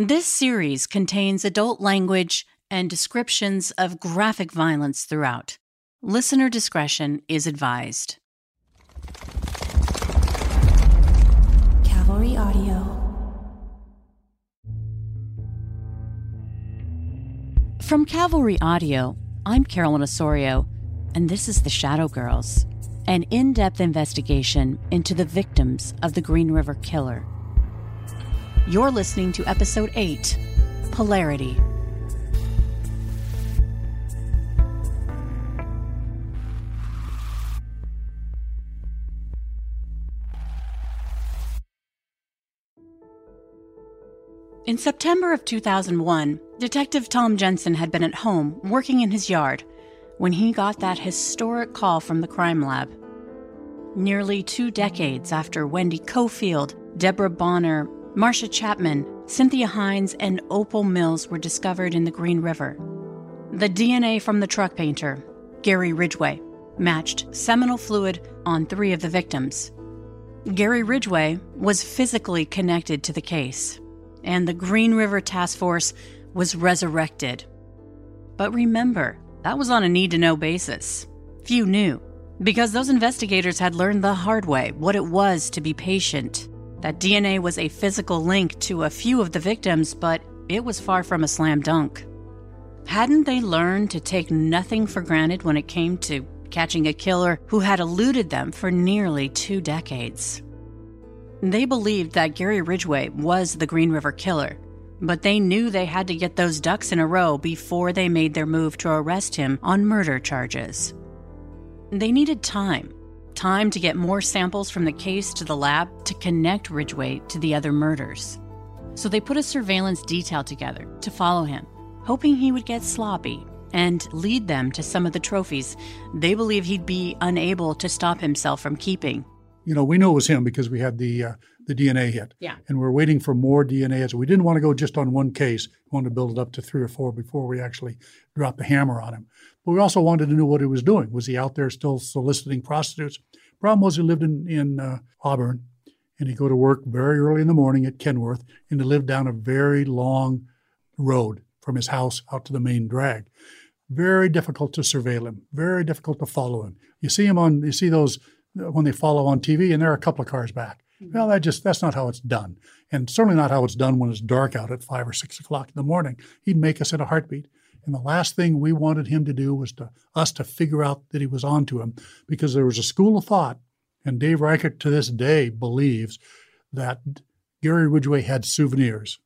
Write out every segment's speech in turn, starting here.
This series contains adult language and descriptions of graphic violence throughout. Listener discretion is advised. Cavalry Audio. From Cavalry Audio, I'm Carolyn Osorio, and this is The Shadow Girls, an in depth investigation into the victims of the Green River Killer. You're listening to Episode 8 Polarity. In September of 2001, Detective Tom Jensen had been at home working in his yard when he got that historic call from the crime lab. Nearly two decades after Wendy Coffield, Debra Bonner, Marcia Chapman, Cynthia Hinds, and Opal Mills were discovered in the Green River. The DNA from the truck painter, Gary Ridgway, matched seminal fluid on three of the victims. Gary Ridgway was physically connected to the case, and the Green River Task Force was resurrected. But remember, that was on a need to know basis. Few knew, because those investigators had learned the hard way what it was to be patient. That DNA was a physical link to a few of the victims, but it was far from a slam dunk. Hadn't they learned to take nothing for granted when it came to catching a killer who had eluded them for nearly two decades? They believed that Gary Ridgway was the Green River Killer, but they knew they had to get those ducks in a row before they made their move to arrest him on murder charges. They needed time time to get more samples from the case to the lab to connect Ridgway to the other murders. So they put a surveillance detail together to follow him, hoping he would get sloppy and lead them to some of the trophies they believe he'd be unable to stop himself from keeping. You know, we knew it was him because we had the uh, the DNA hit. Yeah. And we're waiting for more DNA. So we didn't want to go just on one case. We wanted to build it up to three or four before we actually dropped the hammer on him. But we also wanted to know what he was doing. Was he out there still soliciting prostitutes? Problem was, he lived in, in uh, Auburn and he'd go to work very early in the morning at Kenworth and he lived down a very long road from his house out to the main drag. Very difficult to surveil him, very difficult to follow him. You see him on, you see those uh, when they follow on TV and there are a couple of cars back. Mm-hmm. Well, that just that's not how it's done, and certainly not how it's done when it's dark out at five or six o'clock in the morning. He'd make us in a heartbeat. And the last thing we wanted him to do was to us to figure out that he was onto him, because there was a school of thought, and Dave Reichert to this day believes that Gary Ridgway had souvenirs,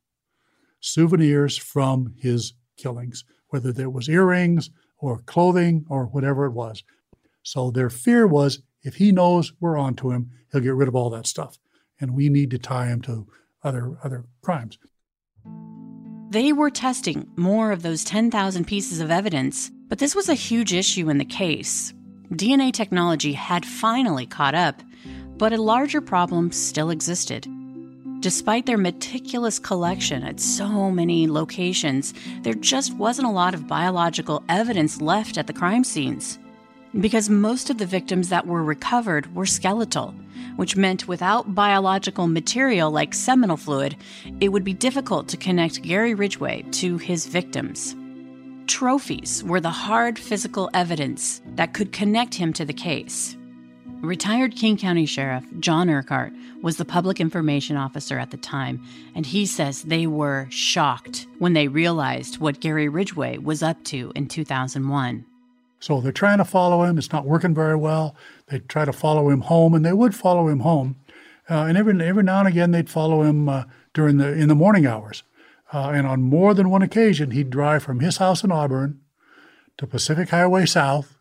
souvenirs from his killings, whether there was earrings or clothing or whatever it was. So their fear was if he knows we're onto him, he'll get rid of all that stuff and we need to tie him to other other crimes. They were testing more of those 10,000 pieces of evidence, but this was a huge issue in the case. DNA technology had finally caught up, but a larger problem still existed. Despite their meticulous collection at so many locations, there just wasn't a lot of biological evidence left at the crime scenes. Because most of the victims that were recovered were skeletal, which meant without biological material like seminal fluid, it would be difficult to connect Gary Ridgway to his victims. Trophies were the hard physical evidence that could connect him to the case. Retired King County Sheriff John Urquhart was the public information officer at the time, and he says they were shocked when they realized what Gary Ridgway was up to in 2001. So they're trying to follow him. It's not working very well. They try to follow him home, and they would follow him home. Uh, and every every now and again, they'd follow him uh, during the in the morning hours. Uh, and on more than one occasion, he'd drive from his house in Auburn to Pacific Highway South,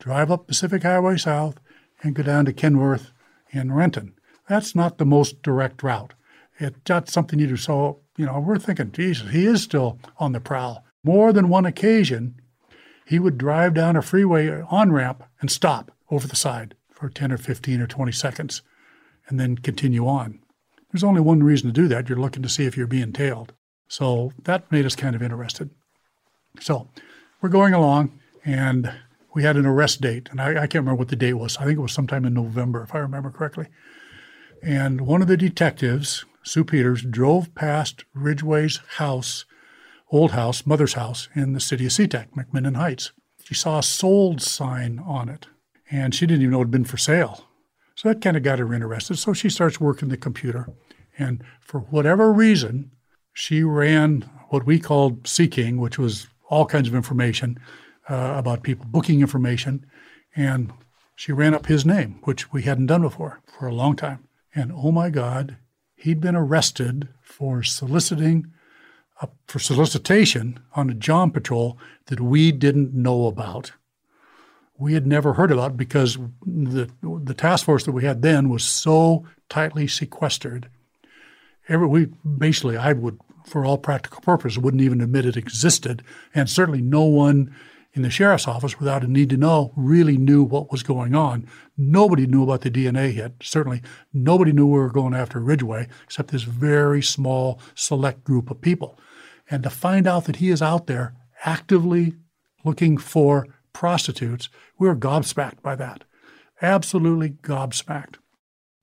drive up Pacific Highway South, and go down to Kenworth in Renton. That's not the most direct route. It's not something you do. So, you know, we're thinking, Jesus, he is still on the prowl. More than one occasion, he would drive down a freeway on ramp and stop over the side for 10 or 15 or 20 seconds and then continue on. There's only one reason to do that. You're looking to see if you're being tailed. So that made us kind of interested. So we're going along and we had an arrest date, and I, I, can't remember what the date was. I think it was sometime in November, if I remember correctly. And one of the detectives, Sue Peters, drove past Ridgway's house, old house, mother's house in the city of SeaTac, McMicken Heights. She saw a sold sign on it, and she didn't even know it had been for sale. So that kind of got her interested. So she starts working the computer. And for whatever reason, she ran what we called Seeking, which was all kinds of information uh, about people, booking information. And she ran up his name, which we hadn't done before for a long time. And oh my God, he'd been arrested for soliciting, uh, for solicitation on a John patrol that we didn't know about. We had never heard about because the the task force that we had then was so tightly sequestered. Every we basically, I would, for all practical purposes, wouldn't even admit it existed, and certainly no one in the sheriff's office without a need to know really knew what was going on. Nobody knew about the DNA hit. Certainly, nobody knew we were going after Ridgway except this very small, select group of people. And to find out that he is out there actively looking for prostitutes, we were gobsmacked by that. Absolutely gobsmacked.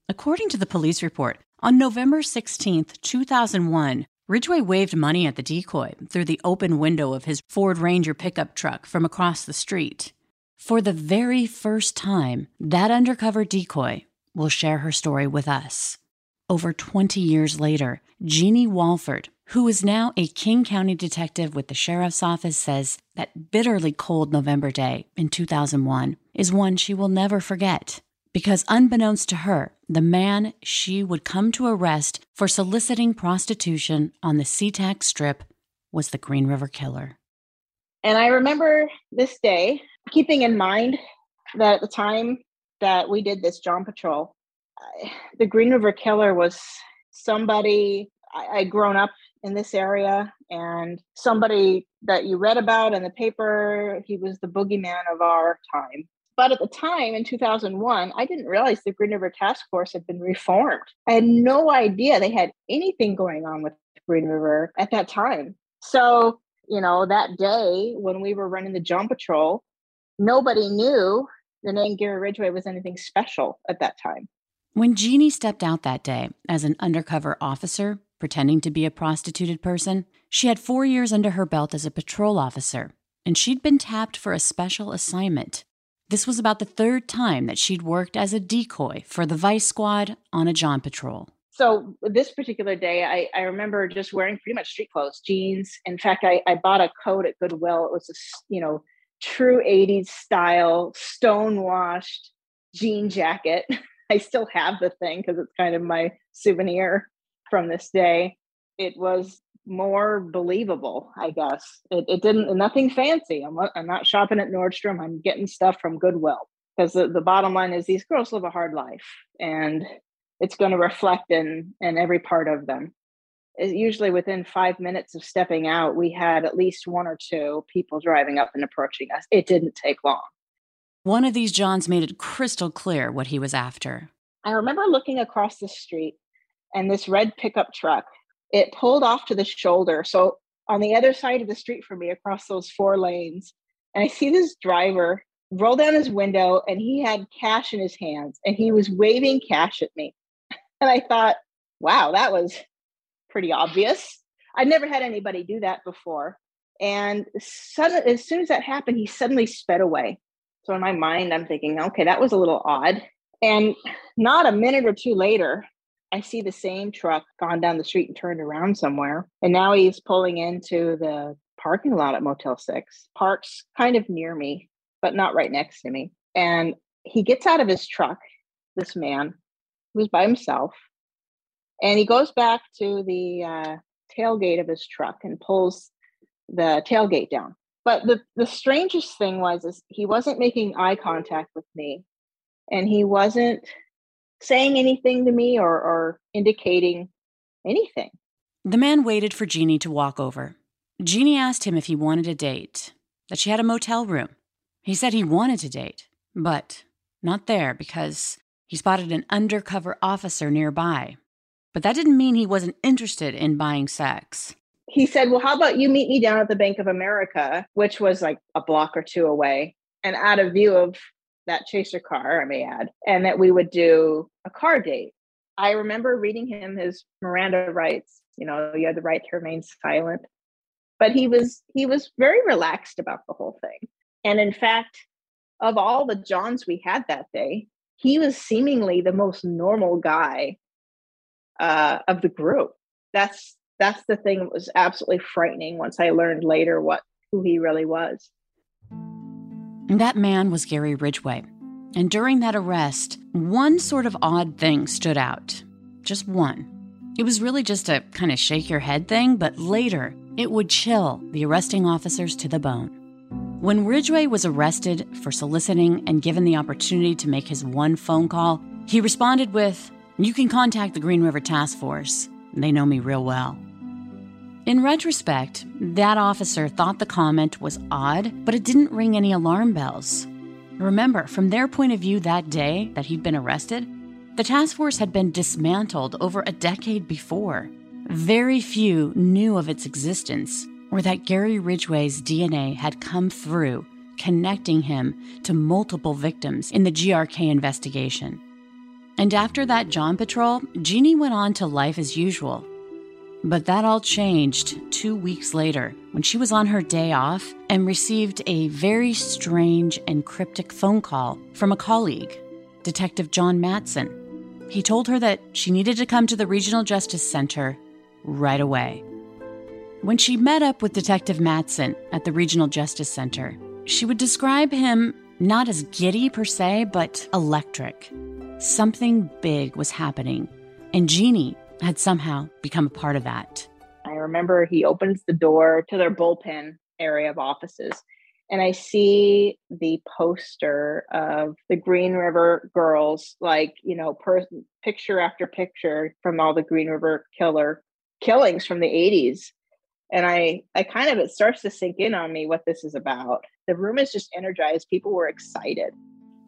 According to the police report, on November 16, 2001, Ridgway waved money at the decoy through the open window of his Ford Ranger pickup truck from across the street. For the very first time, that undercover decoy will share her story with us. Over 20 years later, Jeannie Walford, who is now a King County detective with the sheriff's office, says that bitterly cold November day in 2001 is one she will never forget because unbeknownst to her, the man she would come to arrest for soliciting prostitution on the SeaTac Strip was the Green River Killer. And I remember this day, keeping in mind that at the time that we did this John Patrol, the Green River Killer was somebody I, I'd grown up in this area and somebody that you read about in the paper. He was the boogeyman of our time. But at the time in 2001, I didn't realize the Green River Task Force had been reformed. I had no idea they had anything going on with Green River at that time. So, you know, that day when we were running the John Patrol, nobody knew the name Gary Ridgway was anything special at that time. When Jeannie stepped out that day as an undercover officer, pretending to be a prostituted person, she had four years under her belt as a patrol officer, and she'd been tapped for a special assignment this was about the third time that she'd worked as a decoy for the Vice Squad on a John patrol. So this particular day, I, I remember just wearing pretty much street clothes, jeans. In fact, I, I bought a coat at Goodwill. It was a you know true 80s style, stone washed jean jacket. I still have the thing because it's kind of my souvenir from this day. It was more believable, I guess. It, it didn't, nothing fancy. I'm, I'm not shopping at Nordstrom. I'm getting stuff from Goodwill because the, the bottom line is these girls live a hard life and it's going to reflect in, in every part of them. It, usually within five minutes of stepping out, we had at least one or two people driving up and approaching us. It didn't take long. One of these Johns made it crystal clear what he was after. I remember looking across the street and this red pickup truck it pulled off to the shoulder. So on the other side of the street from me, across those four lanes, and I see this driver roll down his window and he had cash in his hands and he was waving cash at me. And I thought, wow, that was pretty obvious. I'd never had anybody do that before. And sudden, as soon as that happened, he suddenly sped away. So in my mind, I'm thinking, okay, that was a little odd. And not a minute or two later, I see the same truck gone down the street and turned around somewhere. And now he's pulling into the parking lot at Motel 6, parks kind of near me, but not right next to me. And he gets out of his truck, this man who's by himself, and he goes back to the uh, tailgate of his truck and pulls the tailgate down. But the, the strangest thing was is he wasn't making eye contact with me and he wasn't saying anything to me or, or indicating anything. The man waited for Jeannie to walk over. Jeannie asked him if he wanted a date, that she had a motel room. He said he wanted to date, but not there because he spotted an undercover officer nearby. But that didn't mean he wasn't interested in buying sex. He said, Well, how about you meet me down at the Bank of America, which was like a block or two away, and out of view of that chaser car, I may add, and that we would do a car date. I remember reading him his Miranda rights. You know, you had the right to remain silent, but he was he was very relaxed about the whole thing. And in fact, of all the Johns we had that day, he was seemingly the most normal guy uh, of the group. That's that's the thing that was absolutely frightening once I learned later what who he really was. That man was Gary Ridgway. And during that arrest, one sort of odd thing stood out. Just one. It was really just a kind of shake your head thing, but later it would chill the arresting officers to the bone. When Ridgway was arrested for soliciting and given the opportunity to make his one phone call, he responded with, You can contact the Green River Task Force. They know me real well. In retrospect, that officer thought the comment was odd, but it didn't ring any alarm bells. Remember, from their point of view that day that he'd been arrested, the task force had been dismantled over a decade before. Very few knew of its existence or that Gary Ridgway's DNA had come through, connecting him to multiple victims in the GRK investigation. And after that John patrol, Jeannie went on to life as usual, but that all changed two weeks later when she was on her day off and received a very strange and cryptic phone call from a colleague, Detective John Matson. He told her that she needed to come to the Regional Justice Center right away. When she met up with Detective Matson at the Regional Justice Center, she would describe him not as giddy per se, but electric. Something big was happening, and Jeannie had somehow become a part of that. I remember he opens the door to their bullpen area of offices, and I see the poster of the Green River girls, like, you know, per- picture after picture from all the Green River killer killings from the 80s. And I, I kind of, it starts to sink in on me what this is about. The room is just energized. People were excited.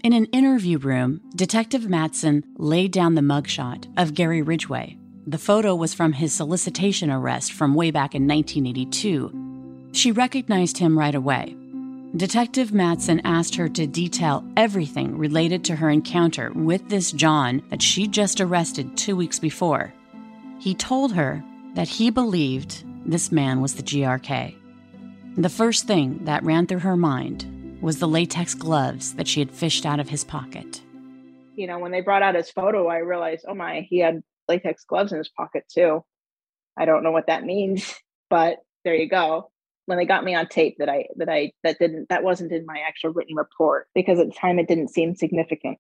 In an interview room, Detective Matson laid down the mugshot of Gary Ridgway, the photo was from his solicitation arrest from way back in 1982. She recognized him right away. Detective Matson asked her to detail everything related to her encounter with this John that she'd just arrested two weeks before. He told her that he believed this man was the GRK. The first thing that ran through her mind was the latex gloves that she had fished out of his pocket. You know, when they brought out his photo, I realized, oh my, he had latex gloves in his pocket too. I don't know what that means, but there you go. When they got me on tape that I that I that didn't that wasn't in my actual written report because at the time it didn't seem significant.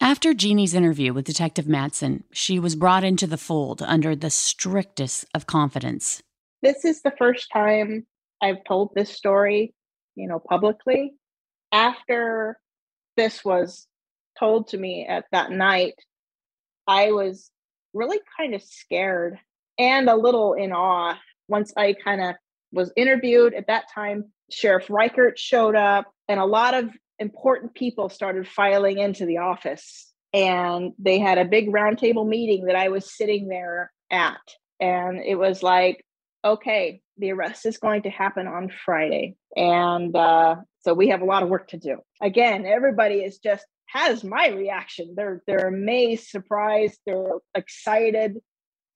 After Jeannie's interview with Detective Matson, she was brought into the fold under the strictest of confidence. This is the first time I've told this story, you know, publicly. After this was told to me at that night, I was really kind of scared and a little in awe once I kind of was interviewed. At that time, Sheriff Reichert showed up, and a lot of important people started filing into the office. And they had a big roundtable meeting that I was sitting there at. And it was like, okay, the arrest is going to happen on Friday. And uh, so we have a lot of work to do. Again, everybody is just has my reaction. They're they're amazed, surprised, they're excited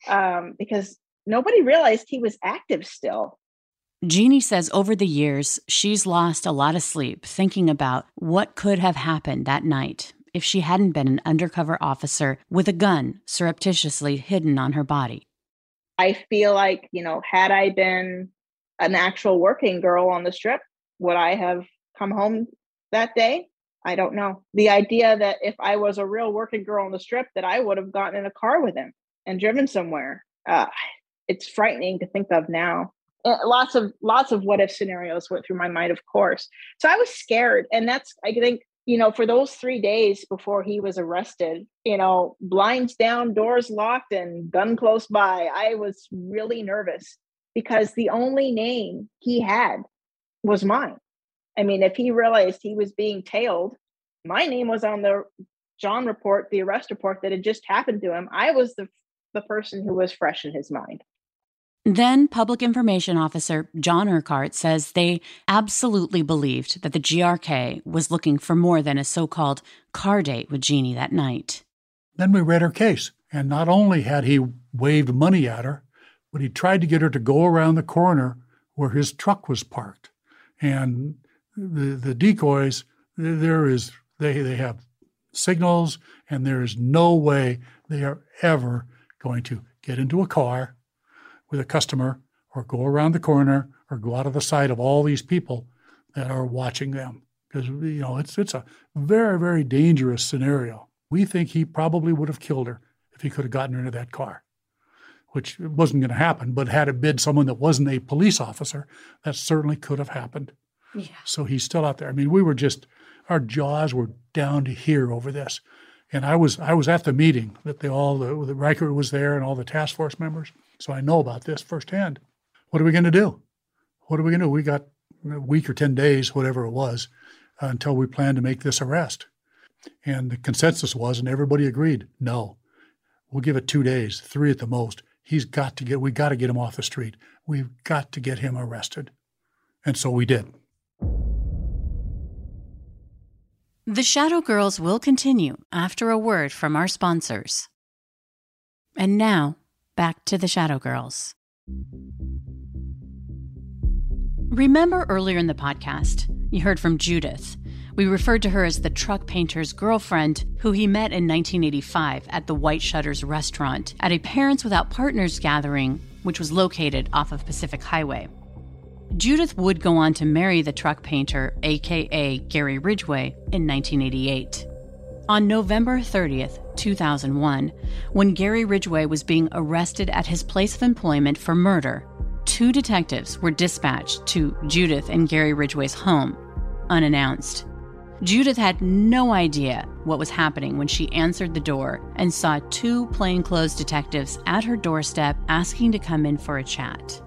um, because nobody realized he was active still. Jeannie says over the years, she's lost a lot of sleep thinking about what could have happened that night if she hadn't been an undercover officer with a gun surreptitiously hidden on her body. I feel like, you know, had I been an actual working girl on the strip, would I have come home that day? I don't know. The idea that if I was a real working girl on the strip, that I would have gotten in a car with him and driven somewhere. Uh, it's frightening to think of now. Uh, lots of lots of what if scenarios went through my mind, of course. So I was scared, and that's I think you know for those three days before he was arrested, you know, blinds down, doors locked, and gun close by. I was really nervous because the only name he had was mine. I mean, if he realized he was being tailed, my name was on the John report, the arrest report that had just happened to him. I was the the person who was fresh in his mind. Then, Public Information Officer John Urquhart says they absolutely believed that the GRK was looking for more than a so called car date with Jeannie that night. Then we read her case. And not only had he waved money at her, but he tried to get her to go around the corner where his truck was parked. And the, the decoys, there is, they, they have signals, and there is no way they are ever going to get into a car with a customer or go around the corner or go out of the sight of all these people that are watching them because you know it's it's a very very dangerous scenario. We think he probably would have killed her if he could have gotten her into that car, which wasn't going to happen. But had it been someone that wasn't a police officer, that certainly could have happened. So he's still out there. I mean, we were just our jaws were down to here over this. And I was I was at the meeting that they all the, the Riker was there and all the task force members, so I know about this firsthand. What are we going to do? What are we going to do? We got a week or ten days, whatever it was, uh, until we plan to make this arrest. And the consensus was, and everybody agreed, no, we'll give it two days, three at the most. He's got to get. We got to get him off the street. We've got to get him arrested, and so we did. The Shadow Girls will continue after a word from our sponsors. And now, back to the Shadow Girls. Remember earlier in the podcast, you heard from Judith. We referred to her as the truck painter's girlfriend, who he met in 1985 at the White Shutters restaurant at a Parents Without Partners gathering, which was located off of Pacific Highway. Judith would go on to marry the truck painter, aka Gary Ridgway, in 1988. On November 30th, 2001, when Gary Ridgway was being arrested at his place of employment for murder, two detectives were dispatched to Judith and Gary Ridgway's home, unannounced. Judith had no idea what was happening when she answered the door and saw two plainclothes detectives at her doorstep asking to come in for a chat.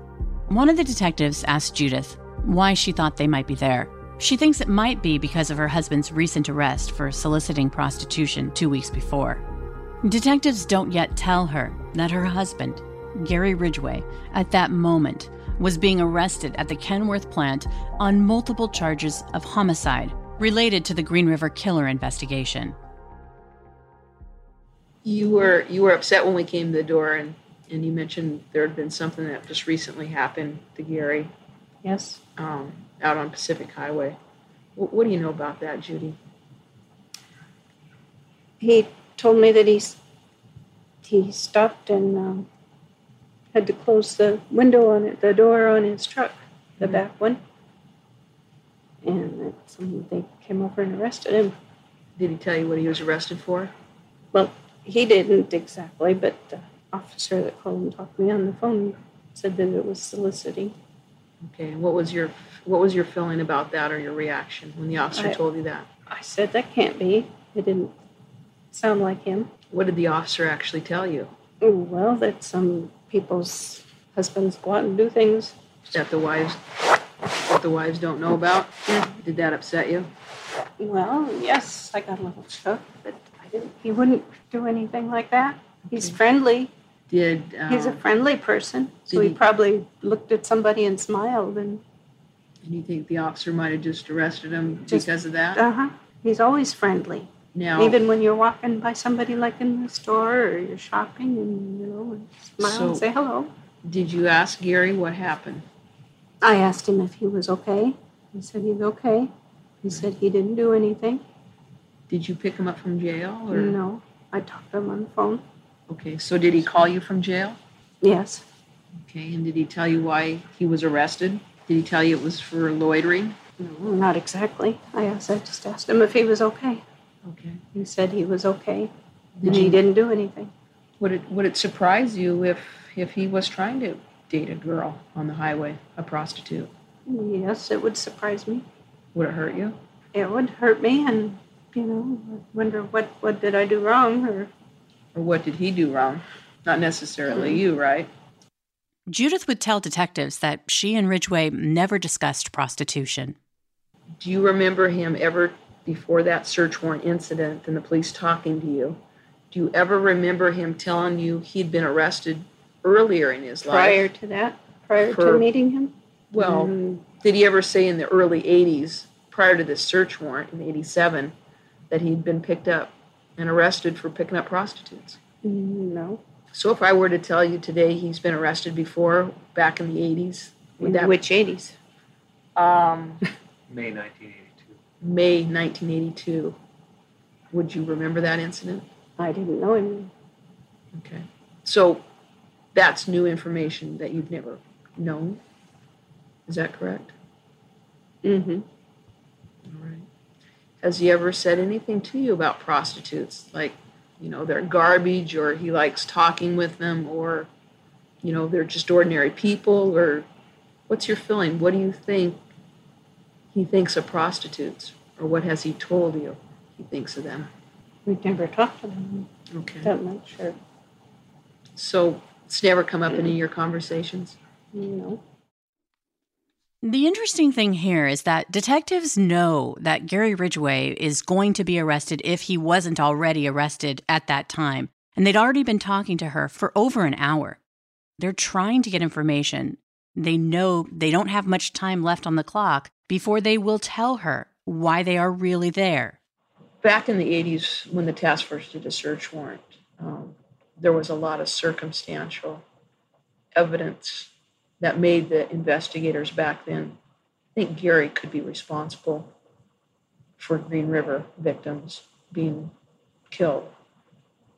One of the detectives asked Judith why she thought they might be there. She thinks it might be because of her husband's recent arrest for soliciting prostitution two weeks before. Detectives don't yet tell her that her husband, Gary Ridgway, at that moment was being arrested at the Kenworth plant on multiple charges of homicide related to the Green River Killer investigation. You were you were upset when we came to the door and and you mentioned there had been something that just recently happened to Gary Yes. um, out on Pacific Highway. What, what do you know about that, Judy? He told me that he's he stopped and um, had to close the window on it, the door on his truck, the Mhm. back one. And that some, they came over and arrested him. Did he tell you what he was arrested for? Well, he didn't exactly, but the officer that called and talked to me on the phone said that it was soliciting. Okay, and what was your what was your feeling about that or your reaction when the officer I- told you that? I said that can't be. It didn't sound like him. What did the officer actually tell you? Well, that some people's husbands go out and do things. That the wives that the wives don't know about? Did that upset you? Well, yes, I got a little shook, but I didn't. He wouldn't do anything like that. He's friendly. Did um, He's a friendly person, so he he- probably looked at somebody and smiled, and and you think the officer might have just arrested him Just- because of that? uh huh. He's always friendly, now, even when you're walking by somebody like in the store or you're shopping, and you know, and smile and say hello. did you ask Gary what happened? I asked him if he was okay. He said he's okay. He said he didn't do anything. Did you pick him up from jail or No, I talked to him on the phone. Okay, so did he call you from jail? Yes. Okay, and did he tell you why he was arrested? Did he tell you it was for loitering? No, not exactly. I asked. I just asked him if he was okay. Okay. He said he was okay, Did and he didn't do anything. would it would it surprise you if if he was trying to date a girl on the highway, a prostitute? Yes, it would surprise me. Would it hurt you? It would hurt me, and you know, wonder what what did I do wrong, or Or what did he do wrong? Not necessarily you, right? Judith would tell detectives that she and Ridgway never discussed prostitution. Do you remember him ever before that search warrant incident and the police talking to you? Do you ever remember him telling you he'd been arrested earlier in his life? prior to that, prior For- to meeting him. Well, Mm, did he ever say in the early 80s, prior to this search warrant in 87, that he'd been picked up and arrested for picking up prostitutes? No. So if I were to tell you today he's been arrested before, back in the 80s, would that which 80s? um, May 1982. May 1982, would you remember that incident? I didn't know him. Okay. So that's new information that you've never known. Is that correct? Mm-hmm. All right. Has he ever said anything to you about prostitutes? Like, you know, they're garbage or he likes talking with them or, you know, they're just ordinary people or what's your feeling? What do you think he thinks of prostitutes or what has he told you he thinks of them? We've never talked to them Okay. that much, or So it's never come up in any of your conversations? know. The interesting thing here is that detectives know that Gary Ridgway is going to be arrested if he wasn't already arrested at that time, and they'd already been talking to her for over an hour. They're trying to get information. They know they don't have much time left on the clock before they will tell her why they are really there. back in the 80s when the task force did a search warrant um, there was a lot of circumstantial evidence that made the investigators back then think gary could be responsible for green river victims being killed.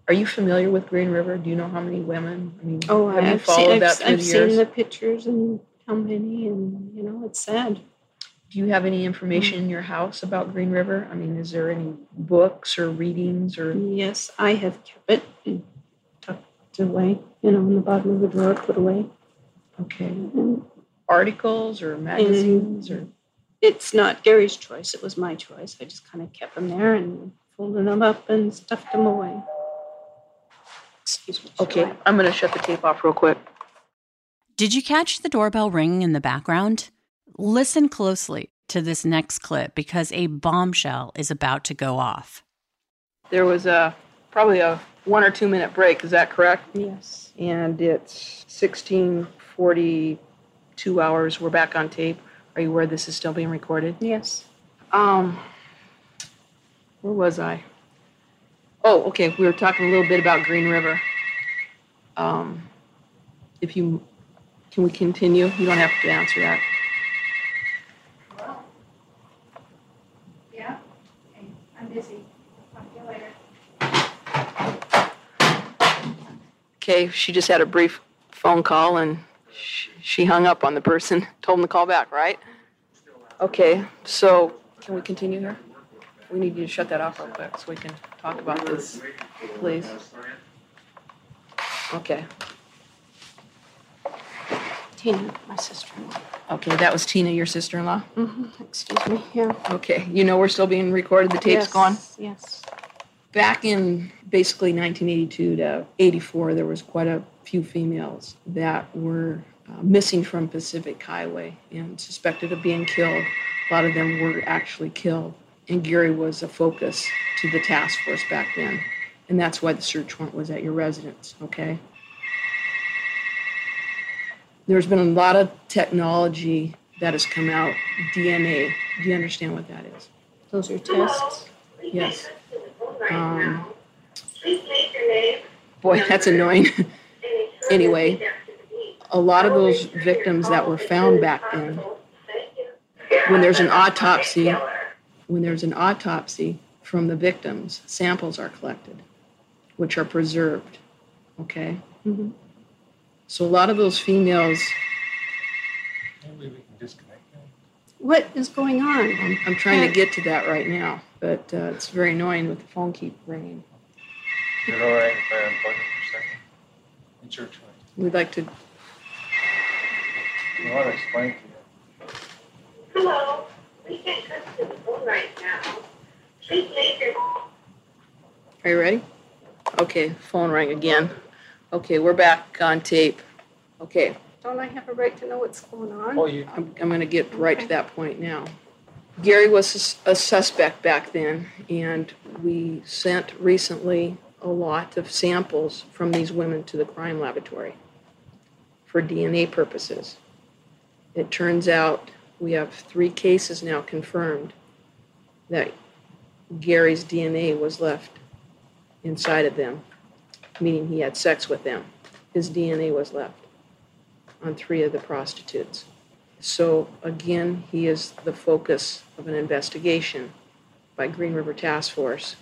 Are you familiar with green river? Do you know how many women? I mean Oh, have you I've followed seen, that I've, through I've the seen years? the pictures and how many, and you know, it's sad. do you have any information in your house about green river? I mean is there any books or readings or? Yes, I have kept it and tucked away, you know, in the bottom of the drawer, put away. Okay articles or magazines or mm-hmm. it's not Gary's choice; it was my choice. I just kind of kept them there and folded them up and stuffed them away. Excuse me. okay i'm going to shut the tape off real quick Did you catch the doorbell ringing in the background? Listen closely to this next clip because a bombshell is about to go off. there was a probably a one or two minute break is that correct Yes. and it's 1642 hours we're back on tape are you aware this is still being recorded Yes. um where was i oh okay we were talking a little bit about green river um if you can we continue you don't have to answer that Well, Yeah. I'm busy. Talk to you later. Okay, she just had a brief phone call and sh- she hung up on the person, told him to call back, right? Okay, so can we continue here? We need you to shut that off real quick so we can talk about this, please. Okay, Tina, my sister. In law. Okay, that was Tina, your sister-in-law? Mm-hmm. Excuse me. Yeah. Okay, you know we're still being recorded, the tape's yes. gone? Yes. back in basically 1982 to 84, there was quite a few females that were uh, missing from Pacific Highway and suspected of being killed. A lot of them were actually killed, and Gary was a focus to the task force back then, and that's why the search warrant was at your residence. Okay. There's been a lot of technology that has come out. DNA. Do you understand what that is? Those are tests. Yes. Um, boy, that's annoying. anyway, a lot of those victims that were found back then, when there's an autopsy, when there's an autopsy from the victims, samples are collected, which are preserved. Okay? Mm-hmm. So a lot of those females, Maybe we disconnect. What is going on? I'm, I'm trying to get to that right now, but uh, it's very annoying with the phone keep ringing. Is it all right if I unplug it for a second? It's your choice. We'd like to I want to explain to you. Hello, we can't come to the phone right now. Please leave your Are you ready? Okay, phone rang again. Okay, we're back on tape. Okay, Don't I have a right to know what's going on? Oh, you, I'm, I'm going to get right to that point now. Gary was a suspect back then, and we sent recently a lot of samples from these women to the crime laboratory for DNA purposes. It turns out we have three cases now confirmed that Gary's DNA was left inside of them. meaning he had sex with them. His DNA was left on three of the prostitutes. So again, he is the focus of an investigation by Green River Task Force,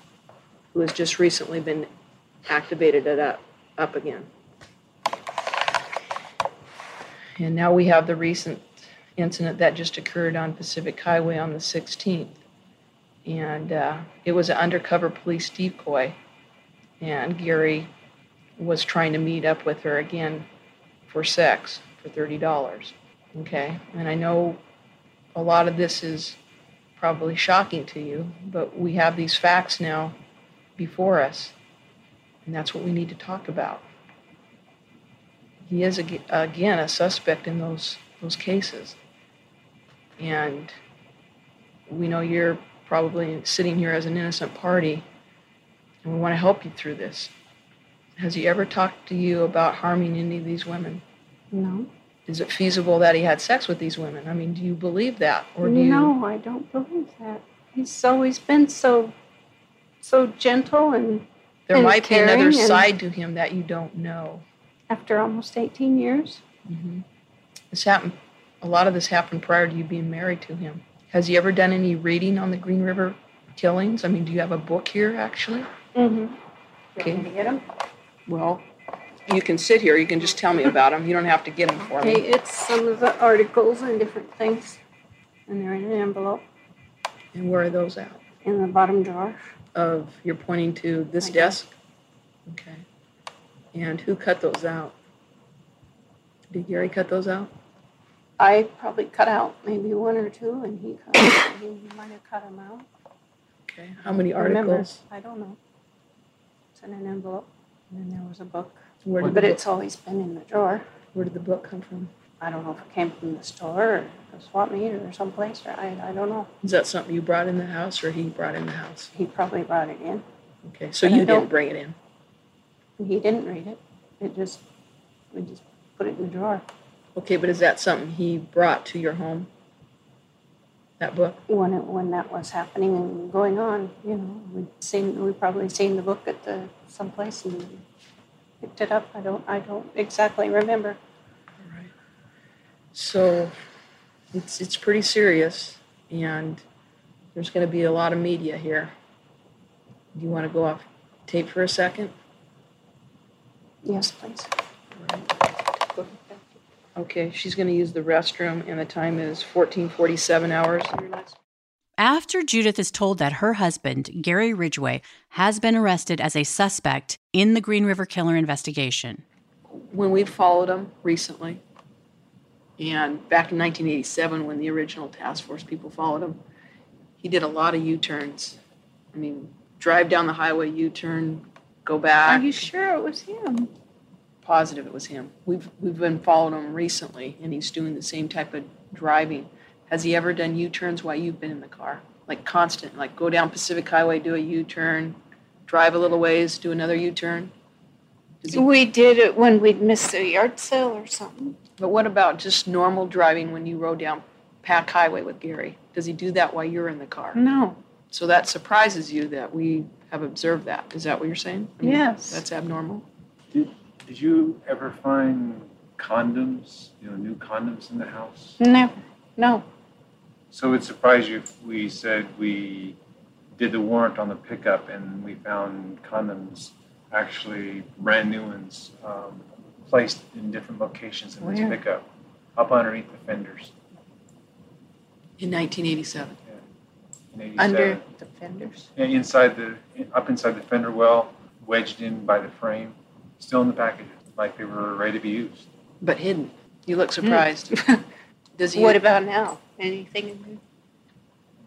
who has just recently been activated it up, up again. And now we have the recent incident that just occurred on Pacific Highway on the 16th. And uh, it was an undercover police decoy. And Gary was trying to meet up with her again for sex for $30. Okay. And I know a lot of this is probably shocking to you, but we have these facts now before us. And that's what we need to talk about. He is, again, a suspect in those, those cases. And we know you're probably sitting here as an innocent party, and we want to help you through this. Has he ever talked to you about harming any of these women? No. Is it feasible that he had sex with these women? I mean, do you believe that, or do you? No, I don't believe that. He's always been so, so gentle, and There and might be another and- side to him that you don't know. After almost 18 years, hmm This happened. A lot of this happened prior to you being married to him. Has he ever done any reading on the Green River killings? I mean, do you have a book here, actually? mm-hmm. Okay. to get him? Well, you can sit here. You can just tell me about them. You don't have to get them for Okay, me. it's some of the articles and different things, and they're in an envelope And where are those at? in the bottom drawer. Of you're pointing to this My desk. Okay. And who cut those out? Did Gary cut those out? I probably cut out maybe one or two, and he cut, he might have cut them out. Okay. How many Remember, articles? I don't know. It's in an envelope, and then there was a book, Where did, but the book, it's always been in the drawer. where did the book come from? I don't know if it came from the store or a swap meet or someplace, or I, I don't know. Is that something you brought in the house, or he brought in the house? He probably brought it in. Okay. So you didn't don't- bring it in. He didn't read it. It just, we just put it in the drawer. Okay, but is that something he brought to your home? That book? When it, when that was happening and going on, you know, we'd seen, we probably seen the book at the someplace and picked it up. I don't, I don't exactly remember. All right. So it's it's pretty serious, and there's going to be a lot of media here. Do you want to go off tape for a second? Yes, please. Okay, she's going to use the restroom, and the time is 14:47 hours. After Judith is told that her husband, Gary Ridgway, has been arrested as a suspect in the Green River Killer investigation, When we followed him recently, and back in 1987, when the original task force people followed him, he did a lot of U-turns. I mean, drive down the highway, U-turn, go back. Are you sure it was him? positive it was him. We've we've been following him recently, and he's doing the same type of driving. Has he ever done U-turns while you've been in the car? Like constant, like go down Pacific Highway, do a U-turn, drive a little ways, do another U-turn. He, We did it when we'd missed a yard sale or something. but what about just normal driving when you rode down Pac Highway with Gary? Does he do that while you're in the car? No. So that surprises you that we have observed that. Is that what you're saying? I mean, Yes. That's abnormal. Did, did you ever find condoms, you know, new condoms in the house? Never. No. So it surprised you if we said we did the warrant on the pickup and we found condoms, actually brand new ones, um, placed in different locations in this Where? pickup, up underneath the fenders In 1987. In 87. Under the fenders. Yeah, inside the, up inside the fender well, wedged in by the frame, still in the packages, like they were ready to be used. But hidden. You look hmm. surprised. Does he? What about now? Anything in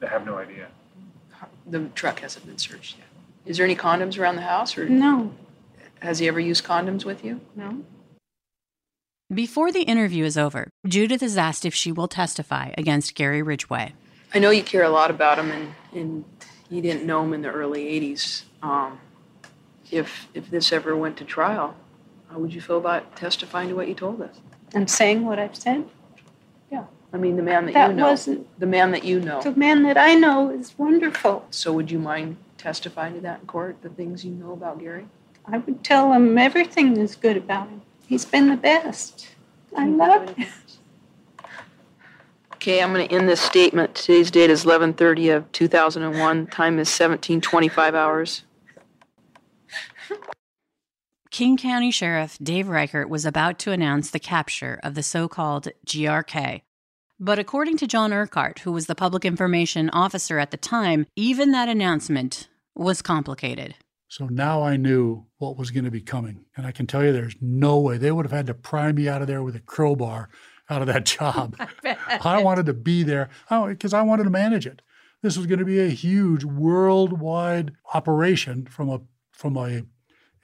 there? I have no idea. the truck hasn't been searched yet. Is there any condoms around the house, or? No. has he ever used condoms with you? No. Before the interview is over, Judith is asked if she will testify against Gary Ridgway. I know you care a lot about him, and, and you didn't know him in the early '80s. Um, if if this ever went to trial, how would you feel about testifying to what you told us? I'm saying what I've said. Yeah. I mean, the man that, That you know, wasn't the man that you know. the man that I know is wonderful. So would you mind testifying to that in court? The things you know about Gary? I would tell him everything is good about him. He's been the best. I love him. Okay, I'm going to end this statement. Today's date is 11:30 of 2001. Time is 17:25 hours. King County Sheriff Dave Reichert was about to announce the capture of the so called GRK. But according to John Urquhart, who was the public information officer at the time, even that announcement was complicated. So now I knew what was going to be coming. And I can tell you there's no way they would have had to pry me out of there with a crowbar out of that job. I wanted to be there because I wanted to manage it. This was going to be a huge worldwide operation from a from a,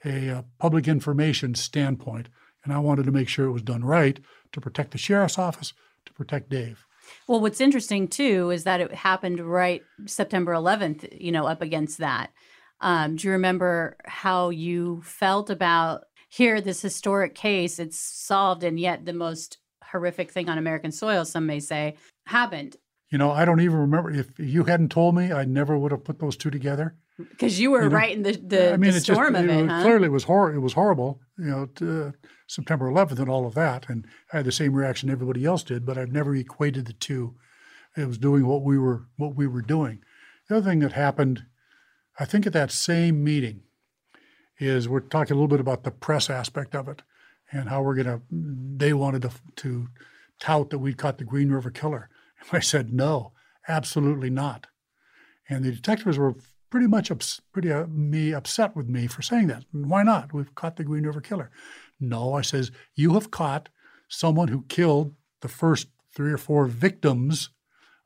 a, a public information standpoint, and I wanted to make sure it was done right to protect the sheriff's office, to protect Dave. Well, what's interesting too is that it happened right September 11th, you know, up against that. Um, do you remember how you felt about here, this historic case? It's solved, and yet the most horrific thing on American soil, some may say, happened. You know, I don't even remember. If you hadn't told me, I never would have put those two together. Because you were you know, right in the, the, I mean, the storm just, of it. it huh? Clearly, it was It was horrible. You know, to, uh, September 11th and all of that, and I had the same reaction everybody else did. But I've never equated the two. It was doing what we were what we were doing. The other thing that happened, I think, at that same meeting, is we're talking a little bit about the press aspect of it and how we're going to, they wanted to, to tout that we caught the Green River Killer. And I said, no, absolutely not. And the detectives were pretty much ups, pretty uh, me upset with me for saying that. Why not? We've caught the Green River Killer. No, I says, you have caught someone who killed the first three or four victims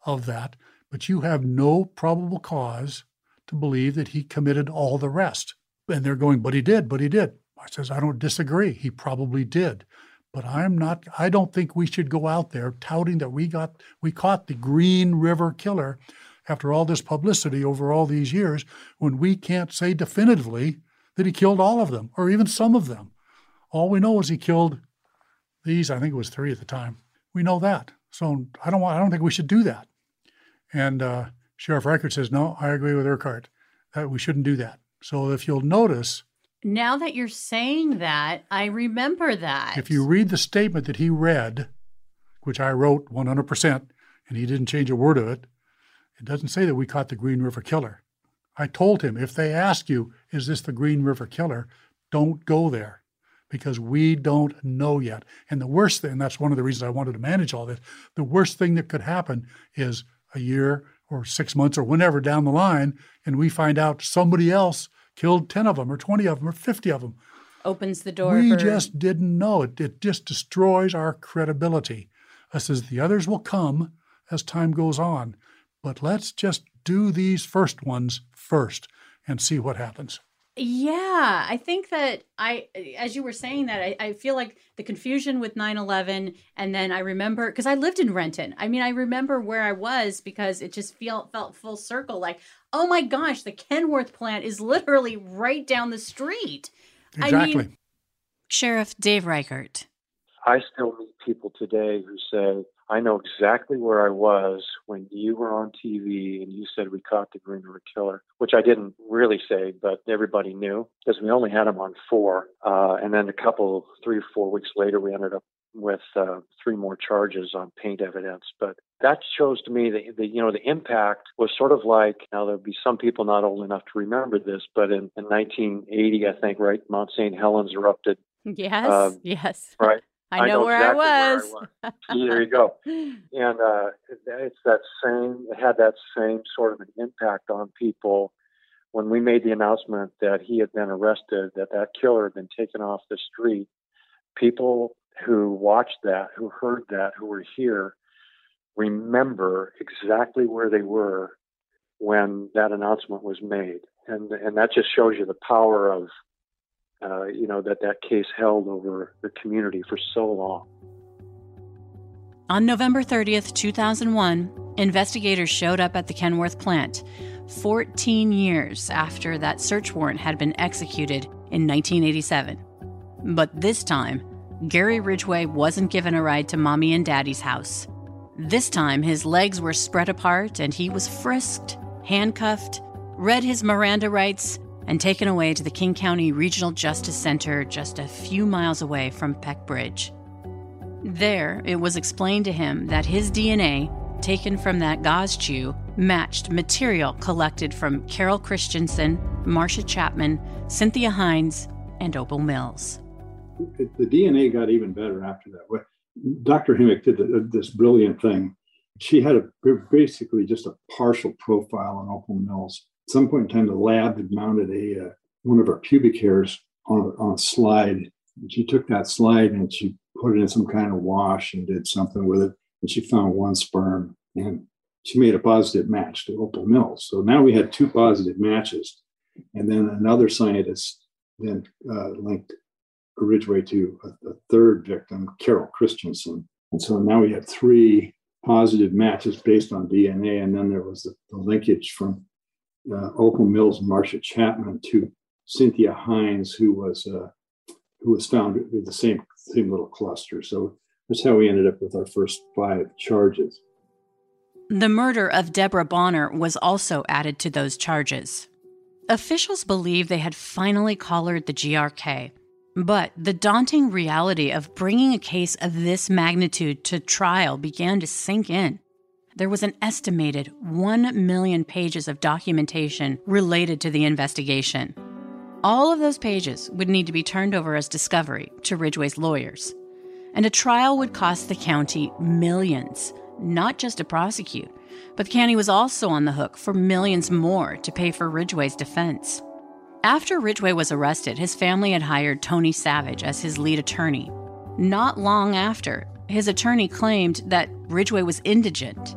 of that, but you have no probable cause to believe that he committed all the rest. And they're going, but he did, but he did. I says, I don't disagree. He probably did. But I'm not I don't think we should go out there touting that we got we caught the Green River killer after all this publicity over all these years when we can't say definitively that he killed all of them or even some of them. All we know is he killed these, I think it was three at the time. We know that. So I don't want I don't think we should do that. And uh, Sheriff Reichert says, no, I agree with Urquhart that we shouldn't do that. So if you'll notice, now that you're saying that, I remember that. If you read the statement that he read, which I wrote 100%, and he didn't change a word of it, it doesn't say that we caught the Green River Killer. I told him if they ask you, is this the Green River Killer, don't go there because we don't know yet. And the worst thing, that's one of the reasons I wanted to manage all this, the worst thing that could happen is a year or six months or whenever down the line, and we find out somebody else killed 10 of them or 20 of them or 50 of them. Opens the door. We for... just didn't know it. It just destroys our credibility. I says the others will come as time goes on, but let's just do these first ones first and see what happens. Yeah, I think that I, as you were saying that, I, I feel like the confusion with 9 11, and then I remember, because I lived in Renton. I mean, I remember where I was because it just felt, felt full circle like, oh my gosh, the Kenworth plant is literally right down the street. Exactly. I mean, Sheriff Dave Reichert. I still meet people today who say, I know exactly where I was when you were on TV and you said we caught the Green River Killer, which I didn't really say, but everybody knew because we only had him on four. Uh, and then a couple, three or four weeks later, we ended up with uh, three more charges on paint evidence. But that shows to me that the you know the impact was sort of like now there'll be some people not old enough to remember this, but in, in 1980, I think, right, Mount St. Helens erupted. Yes, um, yes. Right. I know, I know where, exactly I was. Where I was. There you go. And uh, it's that same, it had that same sort of an impact on people when we made the announcement that he had been arrested, that that killer had been taken off the street. People who watched that, who heard that, who were here, remember exactly where they were when that announcement was made. And, and that just shows you the power of uh, you know, that that case held over the community for so long. On November 30th, 2001, investigators showed up at the Kenworth plant 14 years after that search warrant had been executed in 1987. But this time, Gary Ridgway wasn't given a ride to mommy and daddy's house. This time, his legs were spread apart and he was frisked, handcuffed, read his Miranda rights, and taken away to the King County Regional Justice Center just a few miles away from Peck Bridge. There, it was explained to him that his DNA, taken from that gauze chew, matched material collected from Carol Christensen, Marcia Chapman, Cynthia Hinds, and Opal Mills. The DNA got even better after that. Dr. Himick did this brilliant thing. She had a, basically just a partial profile on Opal Mills. At some point in time, the lab had mounted a uh, one of her pubic hairs on a, on a slide. And she took that slide and she put it in some kind of wash and did something with it. And she found one sperm and she made a positive match to Opal Mills. So now we had two positive matches. And then another scientist then uh, linked Ridgway to a, a, third victim, Carol Christensen. And so now we had three positive matches based on DNA. And then there was the, the linkage from uh, Opal Mills and Marcia Chapman to Cynthia Hinds, who was uh, who was found with the same same little cluster. So that's how we ended up with our first five charges. The murder of Debra Bonner was also added to those charges. Officials believe they had finally collared the GRK, but the daunting reality of bringing a case of this magnitude to trial began to sink in. There was an estimated 1 million pages of documentation related to the investigation. All of those pages would need to be turned over as discovery to Ridgway's lawyers. And a trial would cost the county millions, not just to prosecute, but the county was also on the hook for millions more to pay for Ridgway's defense. After Ridgway was arrested, his family had hired Tony Savage as his lead attorney. Not long after, his attorney claimed that Ridgway was indigent.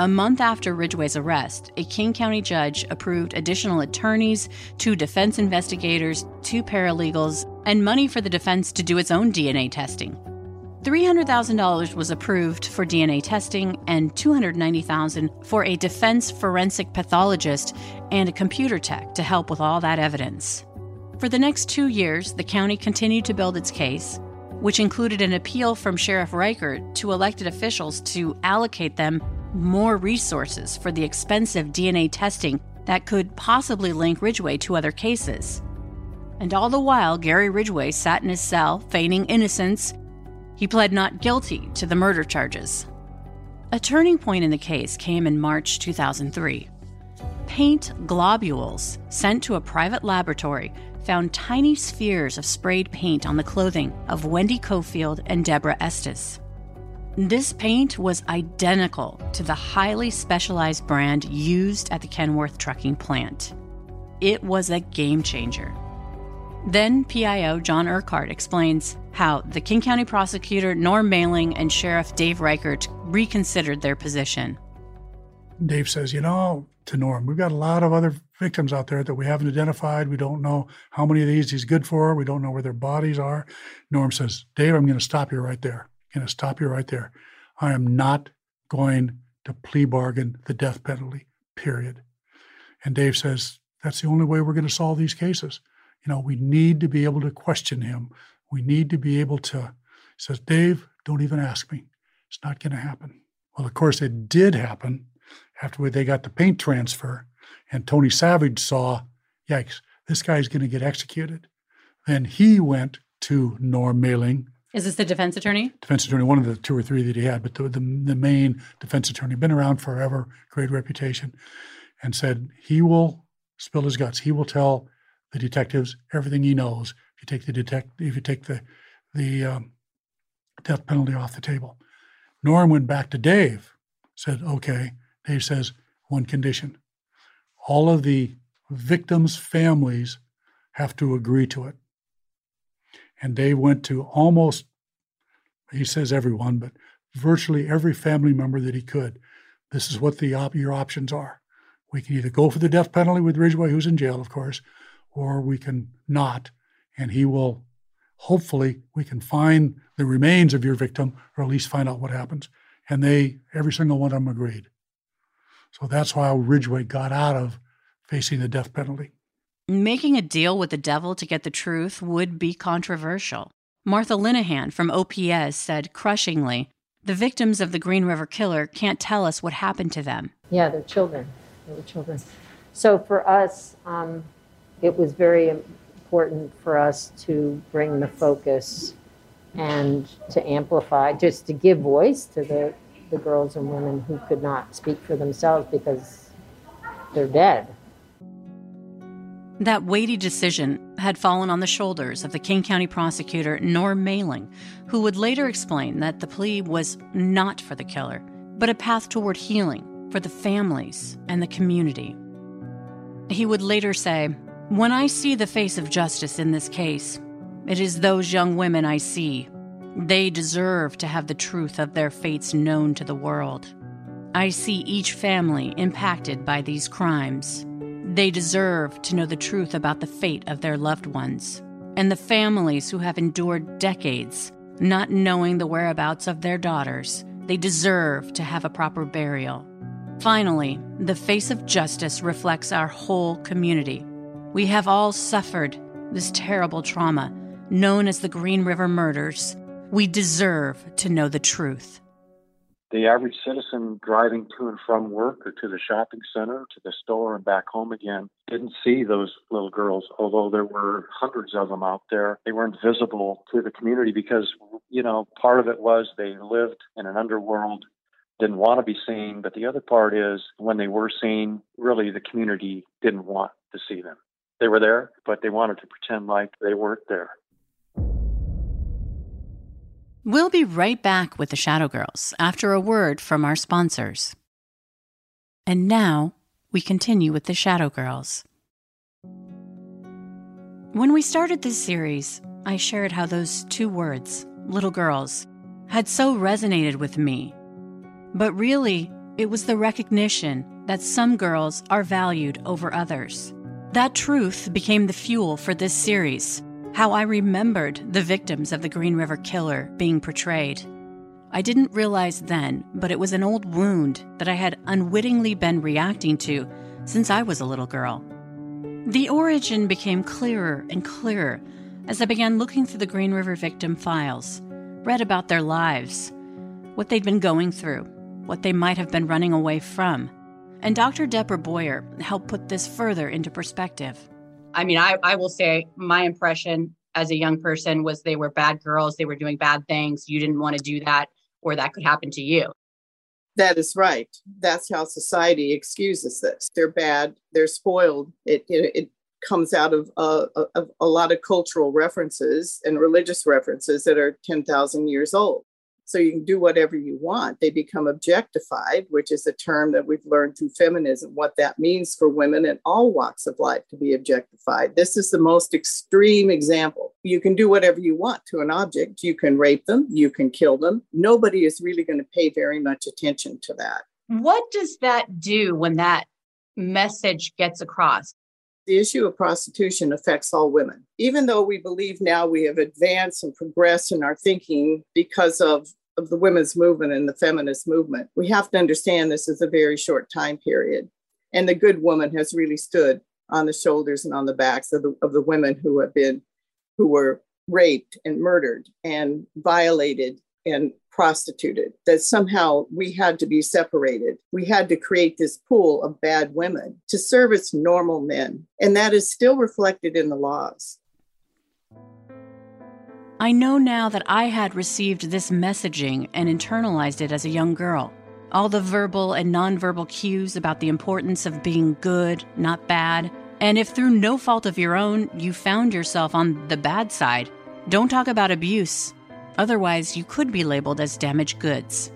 A month after Ridgway's arrest, a King County judge approved additional attorneys, two defense investigators, two paralegals, and money for the defense to do its own DNA testing. $300,000 was approved for DNA testing and $290,000 for a defense forensic pathologist and a computer tech to help with all that evidence. For the next 2 years, the county continued to build its case, which included an appeal from Sheriff Reichert to elected officials to allocate them more resources for the expensive DNA testing that could possibly link Ridgway to other cases. And all the while, Gary Ridgway sat in his cell, feigning innocence he pled not guilty to the murder charges. A turning point in the case came in March 2003. Paint globules sent to a private laboratory found tiny spheres of sprayed paint on the clothing of Wendy Coffield and Deborah Estes. This paint was identical to the highly specialized brand used at the Kenworth trucking plant. It was a game changer. Then PIO John Urquhart explains how the King County prosecutor Norm Maleng and Sheriff Dave Reichert reconsidered their position. Dave says, You know, to Norm, we've got a lot of other victims out there that we haven't identified. We don't know how many of these he's good for. We don't know where their bodies are. Norm says, Dave, I'm going to stop you right there. I'm going to stop you right there. I am not going to plea bargain the death penalty, period. And Dave says, That's the only way we're going to solve these cases. You know, we need to be able to question him we need to be able to, says, Dave, don't even ask me. It's not going to happen. Well, of course, it did happen after they got the paint transfer, and Tony Savage saw, yikes, this guy's going to get executed. Then he went to Norm Maleng. Is this the defense attorney? Defense attorney, one of the two or three that he had, but the, the, the main defense attorney, been around forever, great reputation, and said he will spill his guts. He will tell the detectives everything he knows if you take the detect if you take the the um, death penalty off the table. Norm went back to Dave, said, "Okay." Dave says one condition: all of the victims' families have to agree to it. And Dave went to almost, he says everyone, but virtually every family member that he could. This is what the op- your options are. We can either go for the death penalty with Ridgway, who's in jail, of course, or we can not and he will hopefully we can find the remains of your victim or at least find out what happens. And they every single one of them agreed. So that's why ridgway got out of facing the death penalty. Making a deal with the devil to get the truth would be controversial. Martha linehan from ops said crushingly the victims of the green river killer can't tell us what happened to them. Yeah they're children. They were children. So for us um, it was very important for us to bring the focus and to amplify, just to give voice to the, the girls and women who could not speak for themselves because they're dead. That weighty decision had fallen on the shoulders of the King County prosecutor Norm Maleng, who would later explain that the plea was not for the killer, but a path toward healing for the families and the community. He would later say, When I see the face of justice in this case, it is those young women I see. They deserve to have the truth of their fates known to the world. I see each family impacted by these crimes they deserve to know the truth about the fate of their loved ones and the families who have endured decades not knowing the whereabouts of their daughters. They deserve to have a proper burial. Finally, the face of justice reflects our whole community. We have all suffered this terrible trauma known as the Green River murders. We deserve to know the truth the average citizen driving to and from work or to the shopping center, to the store, and back home again didn't see those little girls, although there were hundreds of them out there. They weren't visible to the community because, you know, part of it was they lived in an underworld, didn't want to be seen. But the other part is when they were seen, really the community didn't want to see them. They were there, but they wanted to pretend like they weren't there. We'll be right back with the Shadow Girls after a word from our sponsors. And now we continue with the Shadow Girls. When we started this series, I shared how those two words, little girls, had so resonated with me. But really, it was the recognition that some girls are valued over others. That truth became the fuel for this series how I remembered the victims of the Green River Killer being portrayed. I didn't realize then, but it was an old wound that I had unwittingly been reacting to since I was a little girl. The origin became clearer and clearer as I began looking through the Green River victim files, read about their lives, what they'd been going through, what they might have been running away from. And Dr. Deborah Boyer helped put this further into perspective. I mean, I, I will say my impression as a young person was they were bad girls, they were doing bad things. You didn't want to do that, or that could happen to you. That is right. That's how society excuses this. They're bad, they're spoiled. It, it, it comes out of, uh, of a lot of cultural references and religious references that are 10,000 years old so you can do whatever you want. They become objectified, which is a term that we've learned through feminism, what that means for women in all walks of life to be objectified. This is the most extreme example. You can do whatever you want to an object. You can rape them, you can kill them. Nobody is really going to pay very much attention to that. What does that do when that message gets across? The issue of prostitution affects all women. Even though we believe now we have advanced and progressed in our thinking because of, of the women's movement and the feminist movement, we have to understand this is a very short time period. And the good woman has really stood on the shoulders and on the backs of the, of the women who have been, who were raped and murdered and violated and prostituted, that somehow we had to be separated. We had to create this pool of bad women to service normal men. And that is still reflected in the laws. I know now that I had received this messaging and internalized it as a young girl. All the verbal and nonverbal cues about the importance of being good, not bad. And if through no fault of your own you found yourself on the bad side, don't talk about abuse. Otherwise, you could be labeled as damaged goods.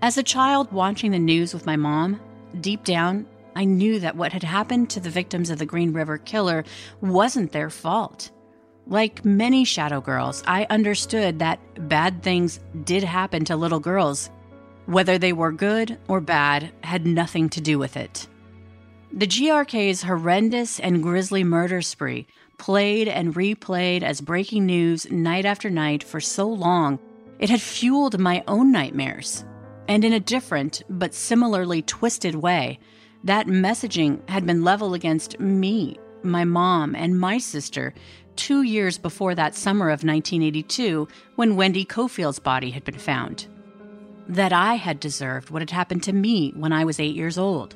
As a child watching the news with my mom, deep down, I knew that what had happened to the victims of the Green River killer wasn't their fault. Like many shadow girls, I understood that bad things did happen to little girls. Whether they were good or bad had nothing to do with it. The GRK's horrendous and grisly murder spree played and replayed as breaking news night after night for so long, it had fueled my own nightmares. And in a different, but similarly twisted way, that messaging had been leveled against me, my mom, and my sister two years before that summer of 1982 when Wendy Coffield's body had been found. That I had deserved what had happened to me when I was eight years old.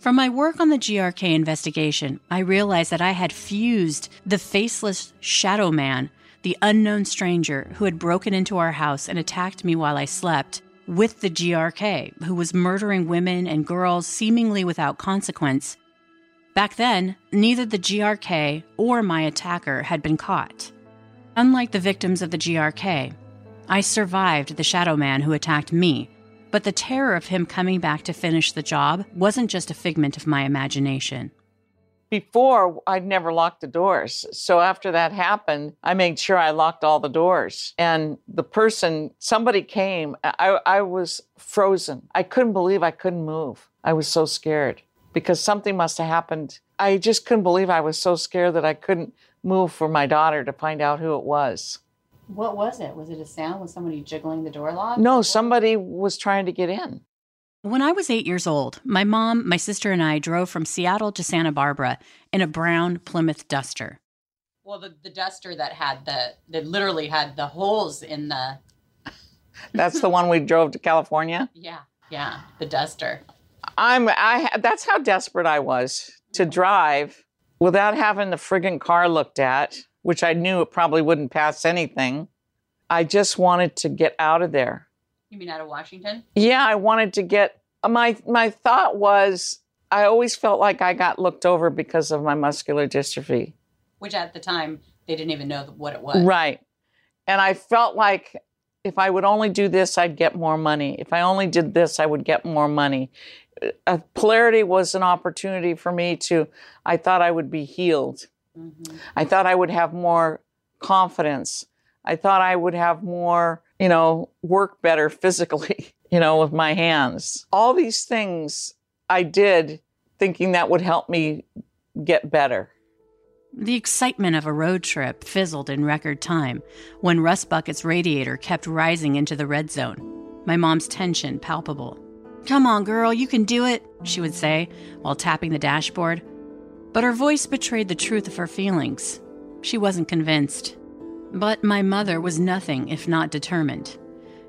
From my work on the GRK investigation, I realized that I had fused the faceless shadow man, the unknown stranger who had broken into our house and attacked me while I slept, with the GRK, who was murdering women and girls seemingly without consequence. Back then, neither the GRK or my attacker had been caught. Unlike the victims of the GRK, I survived the shadow man who attacked me but the terror of him coming back to finish the job wasn't just a figment of my imagination. Before, I'd never locked the doors. So after that happened, I made sure I locked all the doors. And the person, somebody came, I, I was frozen. I couldn't believe I couldn't move. I was so scared because something must have happened. I just couldn't believe I was so scared that I couldn't move for my daughter to find out who it was. What was it? Was it a sound? Was somebody jiggling the door lock? No, somebody was trying to get in. When I was eight years old, my mom, my sister, and I drove from Seattle to Santa Barbara in a brown Plymouth Duster. Well, the, the duster that had the that literally had the holes in the. That's the one we drove to California. Yeah, yeah, the duster. I'm I. That's how desperate I was to drive without having the friggin' car looked at which I knew it probably wouldn't pass anything. I just wanted to get out of there. You mean out of Washington? Yeah, I wanted to get my my thought was I always felt like I got looked over because of my muscular dystrophy. Which at the time they didn't even know what it was. Right. And I felt like if I would only do this, I'd get more money. If I only did this, I would get more money. Uh, polarity was an opportunity for me to, I thought I would be healed. I thought I would have more confidence. I thought I would have more, you know, work better physically, you know, with my hands. All these things I did thinking that would help me get better. The excitement of a road trip fizzled in record time when Russ Bucket's radiator kept rising into the red zone. My mom's tension palpable. Come on, girl, you can do it, she would say while tapping the dashboard. But her voice betrayed the truth of her feelings. She wasn't convinced. But my mother was nothing if not determined.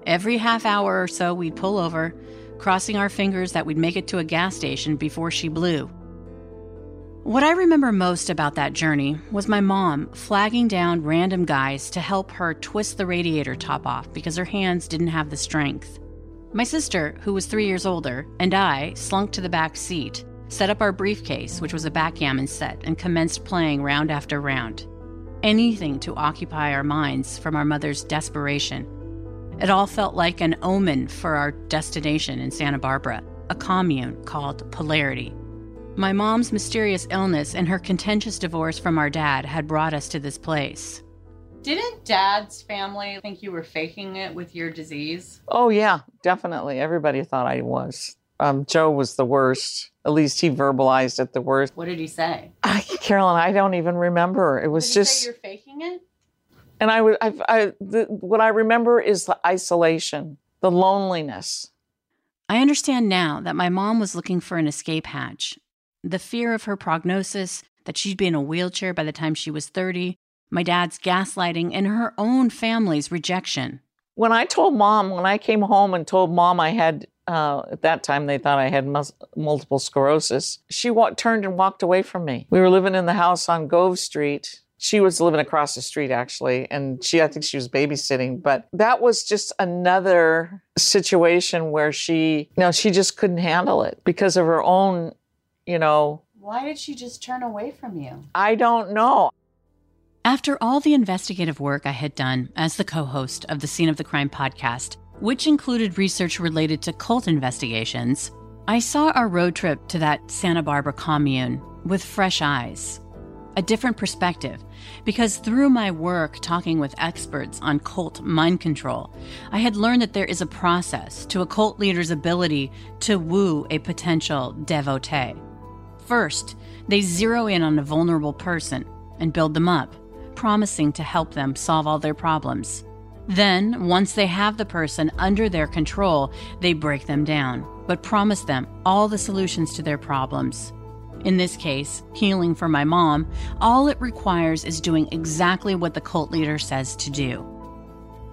Every half hour or so, we'd pull over, crossing our fingers that we'd make it to a gas station before she blew. What I remember most about that journey was my mom flagging down random guys to help her twist the radiator top off because her hands didn't have the strength. My sister, who was three years older, and I slunk to the back seat, set up our briefcase, which was a backgammon set, and commenced playing round after round. Anything to occupy our minds from our mother's desperation. It all felt like an omen for our destination in Santa Barbara, a commune called Polarity. My mom's mysterious illness and her contentious divorce from our dad had brought us to this place. Didn't dad's family think you were faking it with your disease? Oh, yeah, definitely. Everybody thought I was. Um, Joe was the worst. At least he verbalized it the worst. What did he say? I, Carolyn, I don't even remember. It was just. you're faking it. And I would, I, I the, what I remember is the isolation, the loneliness. I understand now that my mom was looking for an escape hatch. The fear of her prognosis, that she'd be in a wheelchair by the time she was 30, my dad's gaslighting, and her own family's rejection. When I told mom, when I came home and told mom I had uh, at that time, they thought I had mus- multiple sclerosis. She wa- turned and walked away from me. We were living in the house on Gove Street. She was living across the street, actually, and she, I think she was babysitting. But that was just another situation where she, you know, she just couldn't handle it because of her own, you know. Why did she just turn away from you? I don't know. After all the investigative work I had done as the co host of the Scene of the Crime podcast, which included research related to cult investigations, I saw our road trip to that Santa Barbara commune with fresh eyes, a different perspective, because through my work talking with experts on cult mind control, I had learned that there is a process to a cult leader's ability to woo a potential devotee. First, they zero in on a vulnerable person and build them up, promising to help them solve all their problems. Then, once they have the person under their control, they break them down, but promise them all the solutions to their problems. In this case, healing for my mom, all it requires is doing exactly what the cult leader says to do.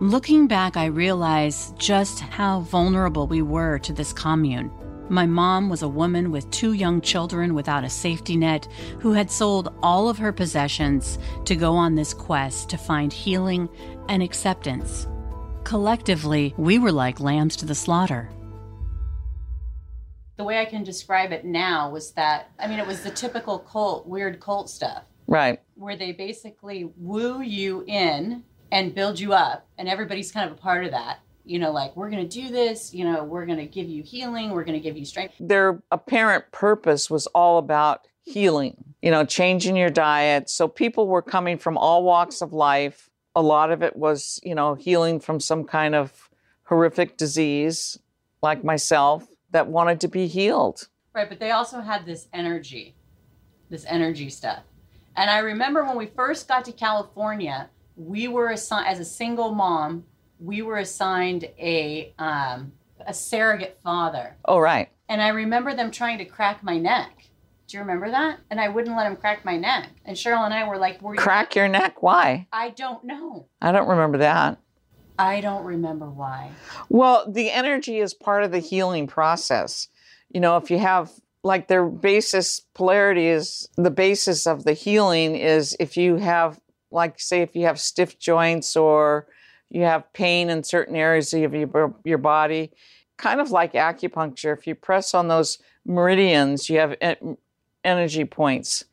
Looking back, I realize just how vulnerable we were to this commune. My mom was a woman with two young children without a safety net who had sold all of her possessions to go on this quest to find healing and acceptance. Collectively, we were like lambs to the slaughter. The way I can describe it now was that, I mean, it was the typical cult, weird cult stuff. Right. Where they basically woo you in and build you up, and everybody's kind of a part of that you know, like we're going to do this, you know, we're going to give you healing, we're going to give you strength. Their apparent purpose was all about healing, you know, changing your diet. So people were coming from all walks of life. A lot of it was, you know, healing from some kind of horrific disease, like myself, that wanted to be healed. Right, but they also had this energy, this energy stuff. And I remember when we first got to California, we were assigned as a single mom we were assigned a um, a surrogate father. Oh, right. And I remember them trying to crack my neck. Do you remember that? And I wouldn't let him crack my neck. And Cheryl and I were like, were you Crack your neck? Why? I don't know. I don't remember that. I don't remember why. Well, the energy is part of the healing process. You know, if you have like their basis polarity is the basis of the healing is if you have like say if you have stiff joints or you have pain in certain areas of your, your body, kind of like acupuncture. If you press on those meridians, you have energy points,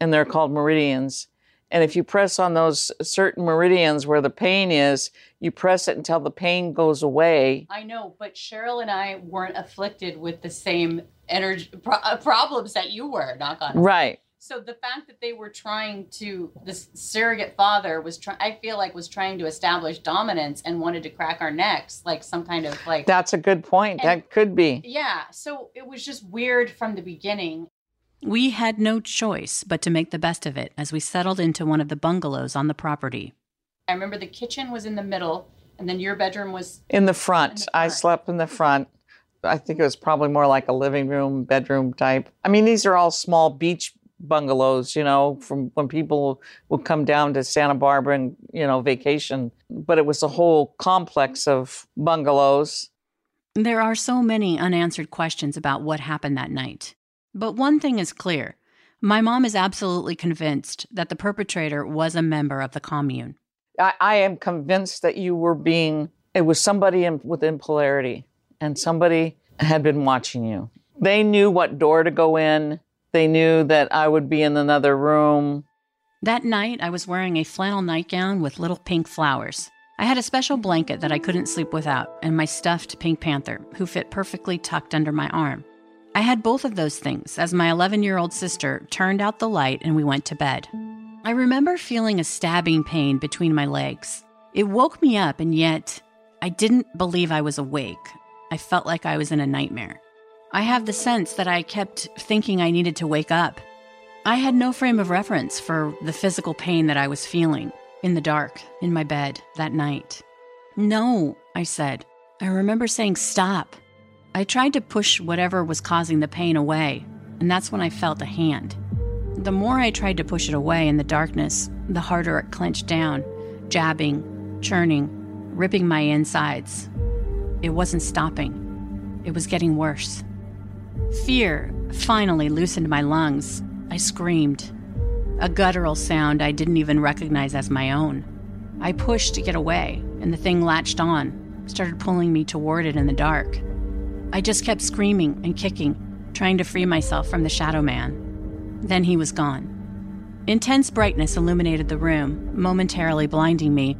and they're called meridians. And if you press on those certain meridians where the pain is, you press it until the pain goes away. I know, but Cheryl and I weren't afflicted with the same energy pro- uh, problems that you were. Knock on. Right. So the fact that they were trying to this surrogate father was trying I feel like was trying to establish dominance and wanted to crack our necks like some kind of like That's a good point. And, that could be. Yeah, so it was just weird from the beginning. We had no choice but to make the best of it as we settled into one of the bungalows on the property. I remember the kitchen was in the middle and then your bedroom was in the front. In the front. I slept in the front. I think it was probably more like a living room, bedroom type. I mean, these are all small beach bungalows, you know, from when people would come down to Santa Barbara and, you know, vacation. But it was a whole complex of bungalows. There are so many unanswered questions about what happened that night. But one thing is clear my mom is absolutely convinced that the perpetrator was a member of the commune. I, I am convinced that you were being, it was somebody in, within polarity, and somebody had been watching you. They knew what door to go in they knew that I would be in another room. That night, I was wearing a flannel nightgown with little pink flowers. I had a special blanket that I couldn't sleep without, and my stuffed Pink Panther, who fit perfectly tucked under my arm. I had both of those things as my 11 year old sister turned out the light and we went to bed. I remember feeling a stabbing pain between my legs. It woke me up, and yet I didn't believe I was awake. I felt like I was in a nightmare. I have the sense that I kept thinking I needed to wake up. I had no frame of reference for the physical pain that I was feeling in the dark in my bed that night. No, I said. I remember saying stop. I tried to push whatever was causing the pain away, and that's when I felt a hand. The more I tried to push it away in the darkness, the harder it clenched down, jabbing, churning, ripping my insides. It wasn't stopping, it was getting worse. Fear finally loosened my lungs. I screamed. A guttural sound I didn't even recognize as my own. I pushed to get away, and the thing latched on, started pulling me toward it in the dark. I just kept screaming and kicking, trying to free myself from the shadow man. Then he was gone. Intense brightness illuminated the room, momentarily blinding me.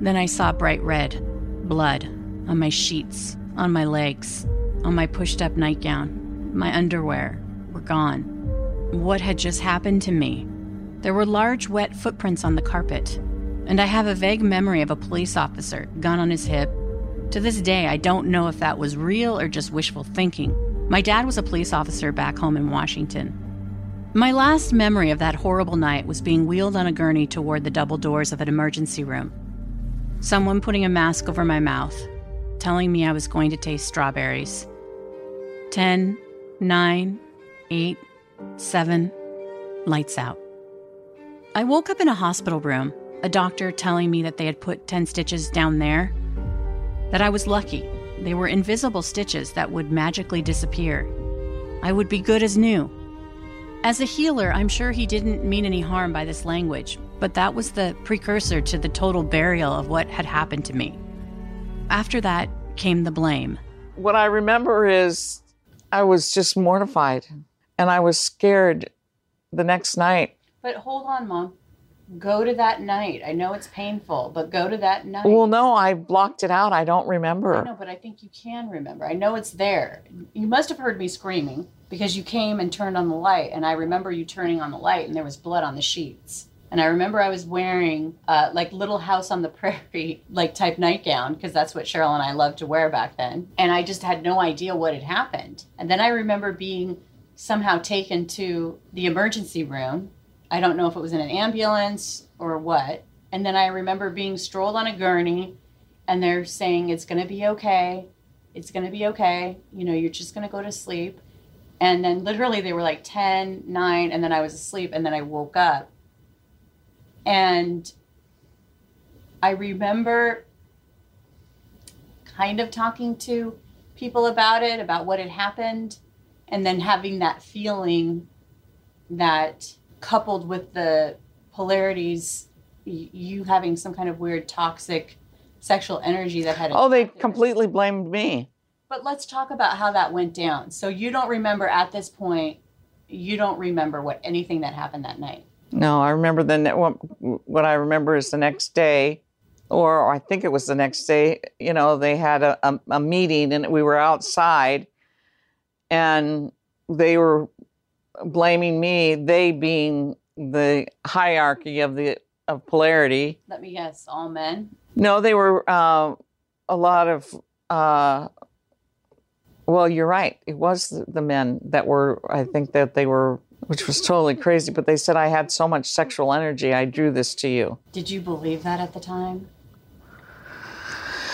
Then I saw bright red, blood, on my sheets, on my legs, on my pushed up nightgown my underwear were gone. What had just happened to me? There were large, wet footprints on the carpet, and I have a vague memory of a police officer, gun on his hip. To this day, I don't know if that was real or just wishful thinking. My dad was a police officer back home in Washington. My last memory of that horrible night was being wheeled on a gurney toward the double doors of an emergency room. Someone putting a mask over my mouth, telling me I was going to taste strawberries. Ten, nine, eight, seven, lights out. I woke up in a hospital room, a doctor telling me that they had put 10 stitches down there, that I was lucky, They were invisible stitches that would magically disappear. I would be good as new. As a healer, I'm sure he didn't mean any harm by this language, but that was the precursor to the total burial of what had happened to me. After that came the blame. What I remember is I was just mortified and I was scared the next night. But hold on, Mom. Go to that night. I know it's painful, but go to that night. Well, no, I blocked it out. I don't I remember. know, but I think you can remember. I know it's there. You must have heard me screaming because you came and turned on the light, and I remember you turning on the light, and there was blood on the sheets. And I remember I was wearing uh, like Little House on the Prairie like type nightgown because that's what Cheryl and I loved to wear back then. And I just had no idea what had happened. And then I remember being somehow taken to the emergency room. I don't know if it was in an ambulance or what. And then I remember being strolled on a gurney and they're saying it's going to be okay. It's going to be okay. You know, you're just going to go to sleep. And then literally they were like 10, 9, and then I was asleep and then I woke up. And I remember kind of talking to people about it, about what had happened, and then having that feeling that coupled with the polarities, you having some kind of weird toxic sexual energy that had. Oh, they completely blamed me. But let's talk about how that went down. So you don't remember at this point, you don't remember what anything that happened that night. No, I remember the ne- what, what I remember is the next day, or I think it was the next day. You know, they had a, a, a meeting and we were outside, and they were blaming me. They being the hierarchy of the of polarity. Let me guess, all men. No, they were uh, a lot of. Uh, well, you're right. It was the, the men that were. I think that they were, which was totally crazy. But they said I had so much sexual energy. I drew this to you. Did you believe that at the time?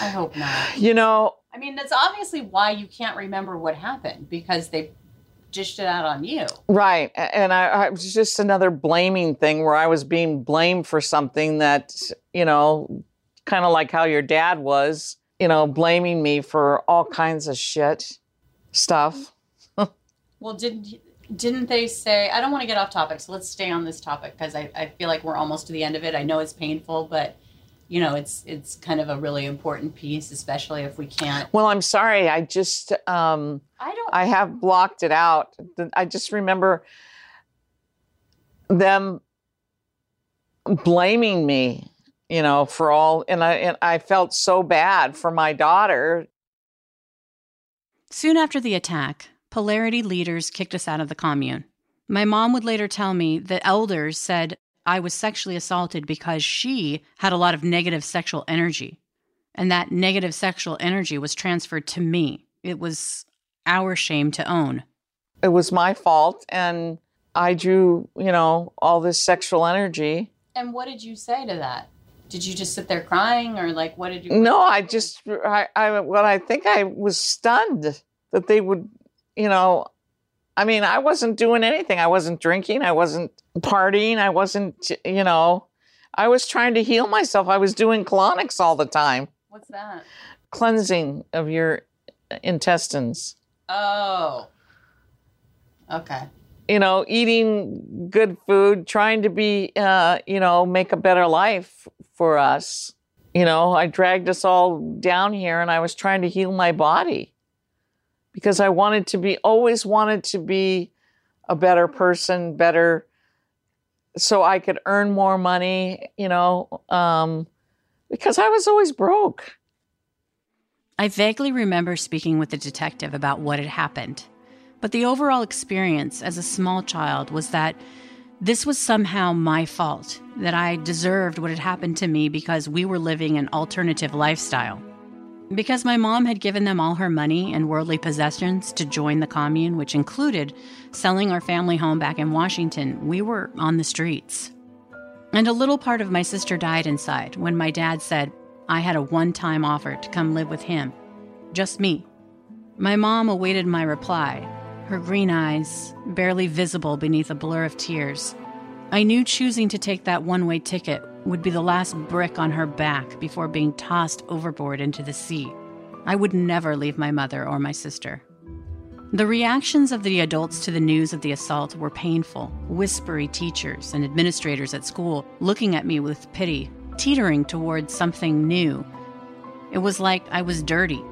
I hope not. You know, I mean, that's obviously why you can't remember what happened because they dished it out on you. Right. And I, I was just another blaming thing where I was being blamed for something that, you know, kind of like how your dad was, you know, blaming me for all kinds of shit stuff. Well, didn't didn't they say? I don't want to get off topic, so let's stay on this topic because I, I feel like we're almost to the end of it. I know it's painful, but you know, it's it's kind of a really important piece, especially if we can't. Well, I'm sorry. I just, um, I don't. I have blocked it out. I just remember them blaming me, you know, for all, and I, and I felt so bad for my daughter Soon after the attack, polarity leaders kicked us out of the commune. My mom would later tell me that elders said I was sexually assaulted because she had a lot of negative sexual energy. And that negative sexual energy was transferred to me. It was our shame to own. it was my fault and I drew, you know, all this sexual energy. And what did you say to that? Did you just sit there crying, or like what did you? No, I just I, I what I think I was stunned that they would, you know, I mean, I wasn't doing anything. I wasn't drinking, I wasn't partying, I wasn't, you know, I was trying to heal myself. I was doing colonics all the time, What's that? cleansing of your intestines. Oh. Okay. you know, eating good food, trying to be, uh, you know, make a better life for us. You know, I dragged us all down here and I was trying to heal my body because I wanted to be, always wanted to be a better person, better, so I could earn more money, you know, um, because I was always broke. I vaguely remember speaking with the detective about what had happened, but the overall experience as a small child was that this was somehow my fault, that I deserved what had happened to me because we were living an alternative lifestyle. Because my mom had given them all her money and worldly possessions to join the commune, which included selling our family home back in Washington, we were on the streets. And a little part of my sister died inside when my dad said I had a one time offer to come live with him. Just me. My mom awaited my reply, her green eyes barely visible beneath a blur of tears. I knew choosing to take that one way ticket would be the last brick on her back before being tossed overboard into the sea. I would never leave my mother or my sister. The reactions of the adults to the news of the assault were painful, whispery teachers and administrators at school looking at me with pity, teetering towards something new. It was like I was dirty.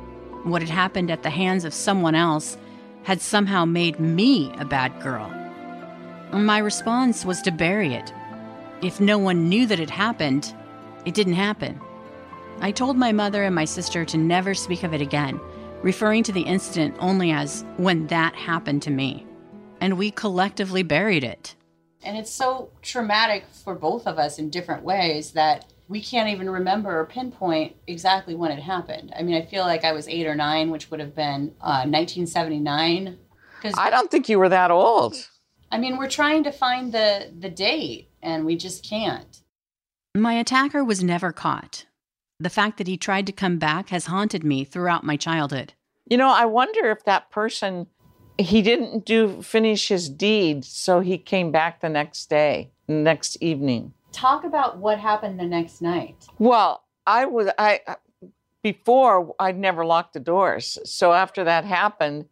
What had happened at the hands of someone else had somehow made me a bad girl. My response was to bury it. If no one knew that it happened, it didn't happen. I told my mother and my sister to never speak of it again referring to the incident only as when that happened to me. And we collectively buried it. And it's so traumatic for both of us in different ways that we can't even remember or pinpoint exactly when it happened. I mean, I feel like I was eight or nine, which would have been uh, 1979. I don't think you were that old. I mean, we're trying to find the the date, and we just can't. My attacker was never caught. The fact that he tried to come back has haunted me throughout my childhood. You know, I wonder if that person he didn't do finish his deed, so he came back the next day, next evening. Talk about what happened the next night. Well, I was I before I'd never locked the doors. So after that happened,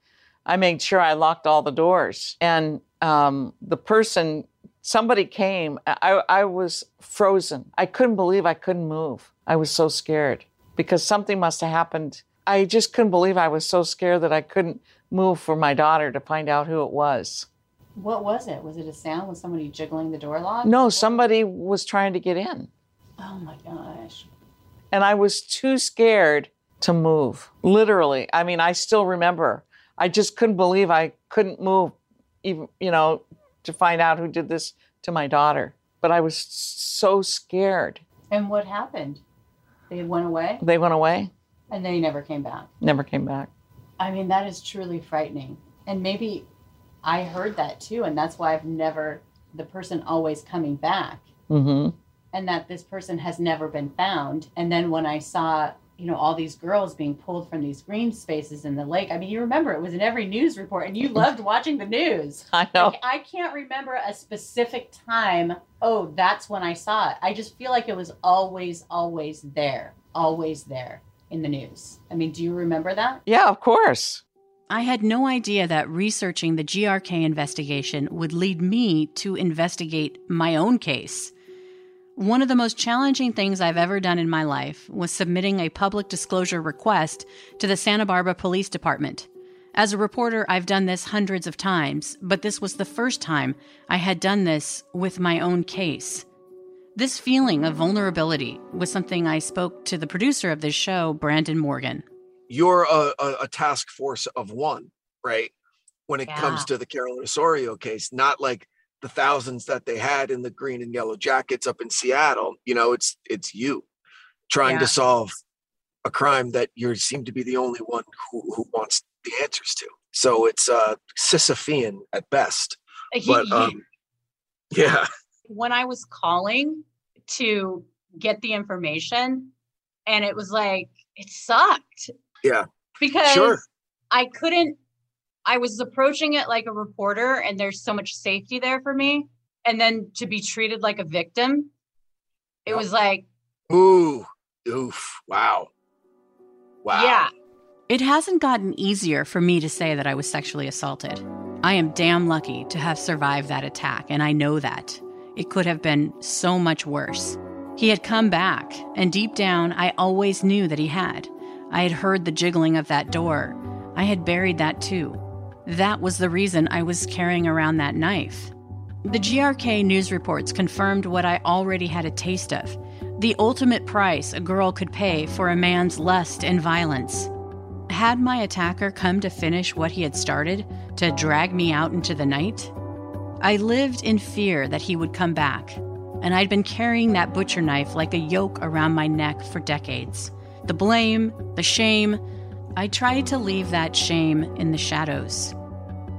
I made sure I locked all the doors. And um, the person, somebody came. I, I was frozen. I couldn't believe I couldn't move. I was so scared because something must have happened. I just couldn't believe I was so scared that I couldn't move for my daughter to find out who it was. What was it? Was it a sound? Was somebody jiggling the door lock? No, somebody was trying to get in. Oh my gosh. And I was too scared to move. Literally. I mean, I still remember. I just couldn't believe I couldn't move, even, you know, to find out who did this to my daughter. But I was so scared. And what happened? They went away? They went away. And they never came back. Never came back. I mean, that is truly frightening. And maybe I heard that too. And that's why I've never, the person always coming back. Mm-hmm. And that this person has never been found. And then when I saw, you know, all these girls being pulled from these green spaces in the lake, I mean, you remember it was in every news report and you loved watching the news. I know. Like, I can't remember a specific time, oh, that's when I saw it. I just feel like it was always, always there, always there in the news. I mean, do you remember that? Yeah, of course. I had no idea that researching the GRK investigation would lead me to investigate my own case. One of the most challenging things I've ever done in my life was submitting a public disclosure request to the Santa Barbara Police Department. As a reporter, I've done this hundreds of times, but this was the first time I had done this with my own case. This feeling of vulnerability was something I spoke to the producer of this show, Brandon Morgan. You're a, a, a task force of one, right? When it Yeah. comes to the Carolyn Osorio case, not like the thousands that they had in the green and yellow jackets up in Seattle. You know, it's it's you trying Yeah. to solve a crime that you seem to be the only one who, who wants the answers to. So it's uh Sisyphean at best. But um yeah. when I was calling to get the information, and it was like, it sucked Yeah. because Sure. I couldn't, I was approaching it like a reporter, and there's so much safety there for me. And then to be treated like a victim, it was like, Ooh. Oof. Wow. Wow. yeah. It hasn't gotten easier for me to say that I was sexually assaulted. I am damn lucky to have survived that attack, and I know that. It could have been so much worse. He had come back, and deep down, I always knew that he had. I had heard the jiggling of that door. I had buried that too. That was the reason I was carrying around that knife. The GRK news reports confirmed what I already had a taste of the ultimate price a girl could pay for a man's lust and violence. Had my attacker come to finish what he had started, to drag me out into the night? I lived in fear that he would come back, and I'd been carrying that butcher knife like a yoke around my neck for decades. The blame, the shame, I tried to leave that shame in the shadows.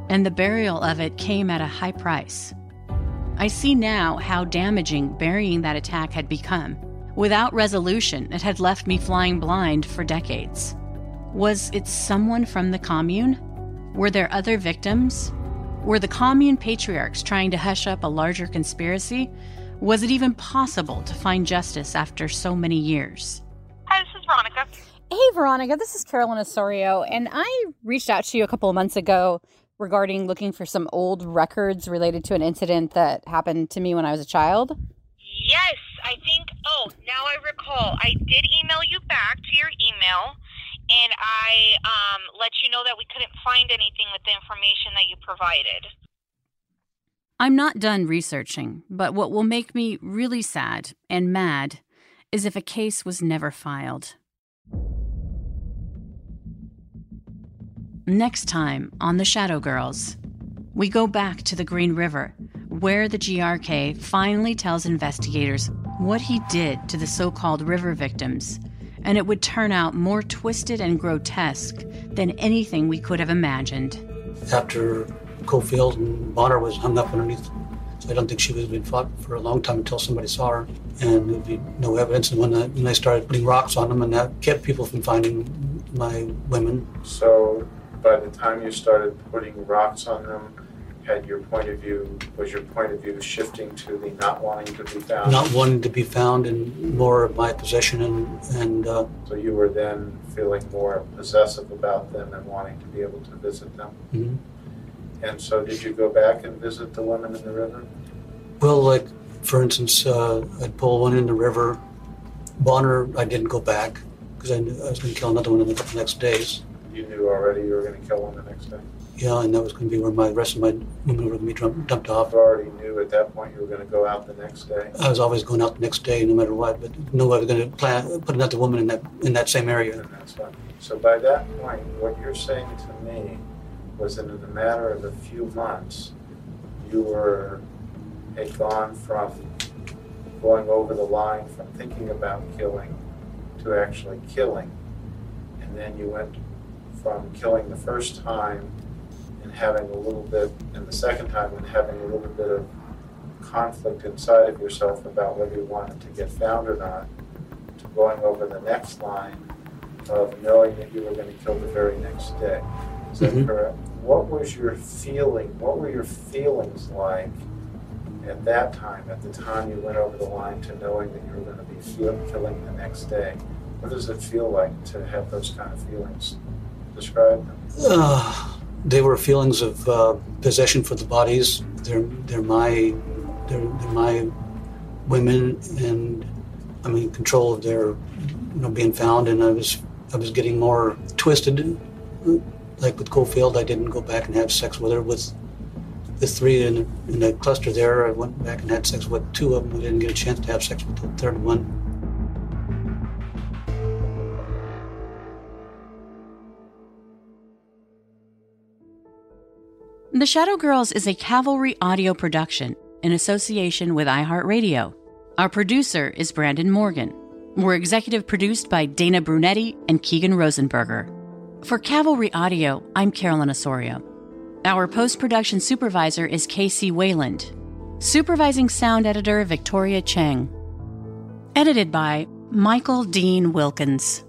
And the burial of it came at a high price. I see now how damaging burying that attack had become. Without resolution, it had left me flying blind for decades. Was it someone from the commune? Were there other victims? Were the commune patriarchs trying to hush up a larger conspiracy? Was it even possible to find justice after so many years? Hi, this is Veronica. Hey, Veronica, this is Carolyn Osorio, and I reached out to you a couple of months ago regarding looking for some old records related to an incident that happened to me when I was a child. Yes, I think. Oh, now I recall. I did email you back to your email, and I um, let you know that we couldn't find anything with the information that you provided. I'm not done researching, but what will make me really sad and mad is if a case was never filed. Next time on The Shadow Girls, we go back to the Green River, where the GRK finally tells investigators what he did to the so called river victims, and it would turn out more twisted and grotesque than anything we could have imagined. After Coffield and Bonner was hung up underneath, so I don't think she was being fought for a long time until somebody saw her, and there'd be no evidence. And when I, when I started putting rocks on them, and that kept people from finding my women. So by the time you started putting rocks on them, had your point of view was your point of view shifting to the not wanting to be found? Not wanting to be found and more of my possession and and. Uh, so you were then feeling more possessive about them and wanting to be able to visit them. Mm-hmm. And so, did you go back and visit the women in the river? Well, like for instance, uh, I'd pull one in the river. Bonner, I didn't go back because I knew I was going to kill another one in the next days. You knew already you were going to kill him the next day. Yeah, and that was going to be where my rest of my women were going to be dumped, dumped off. You already knew at that point you were going to go out the next day. I was always going out the next day, no matter what. But no, I was going to plan put another woman in that in that same area. And that's fine. So by that point, what you're saying to me was that in a matter of a few months, you were had gone from going over the line from thinking about killing to actually killing. And then you went from killing the first time and having a little bit, and the second time and having a little bit of conflict inside of yourself about whether you wanted to get found or not, to going over the next line of knowing that you were going to kill the very next day. Is that mm-hmm. correct? What was your feeling? What were your feelings like at that time, at the time you went over the line to knowing that you were going to be killing the next day? What does it feel like to have those kind of feelings? Describe. Uh, they were feelings of uh, possession for the bodies. They're they're my they're, they're my women, and I'm in control of their you know being found. And I was I was getting more twisted. Like with Coffield, I didn't go back and have sex with her. With the three in, in the cluster there, I went back and had sex with two of them. I didn't get a chance to have sex with the third one. The Shadow Girls is a Cavalry audio production in association with iHeartRadio. Our producer is Brandon Morgan. We're executive produced by Dana Brunetti and Keegan Rosenberger. For Cavalry Audio, I'm Carolyn Osorio. Our post production supervisor is Casey Wayland. Supervising sound editor Victoria Cheng. Edited by Michael Dean Wilkins.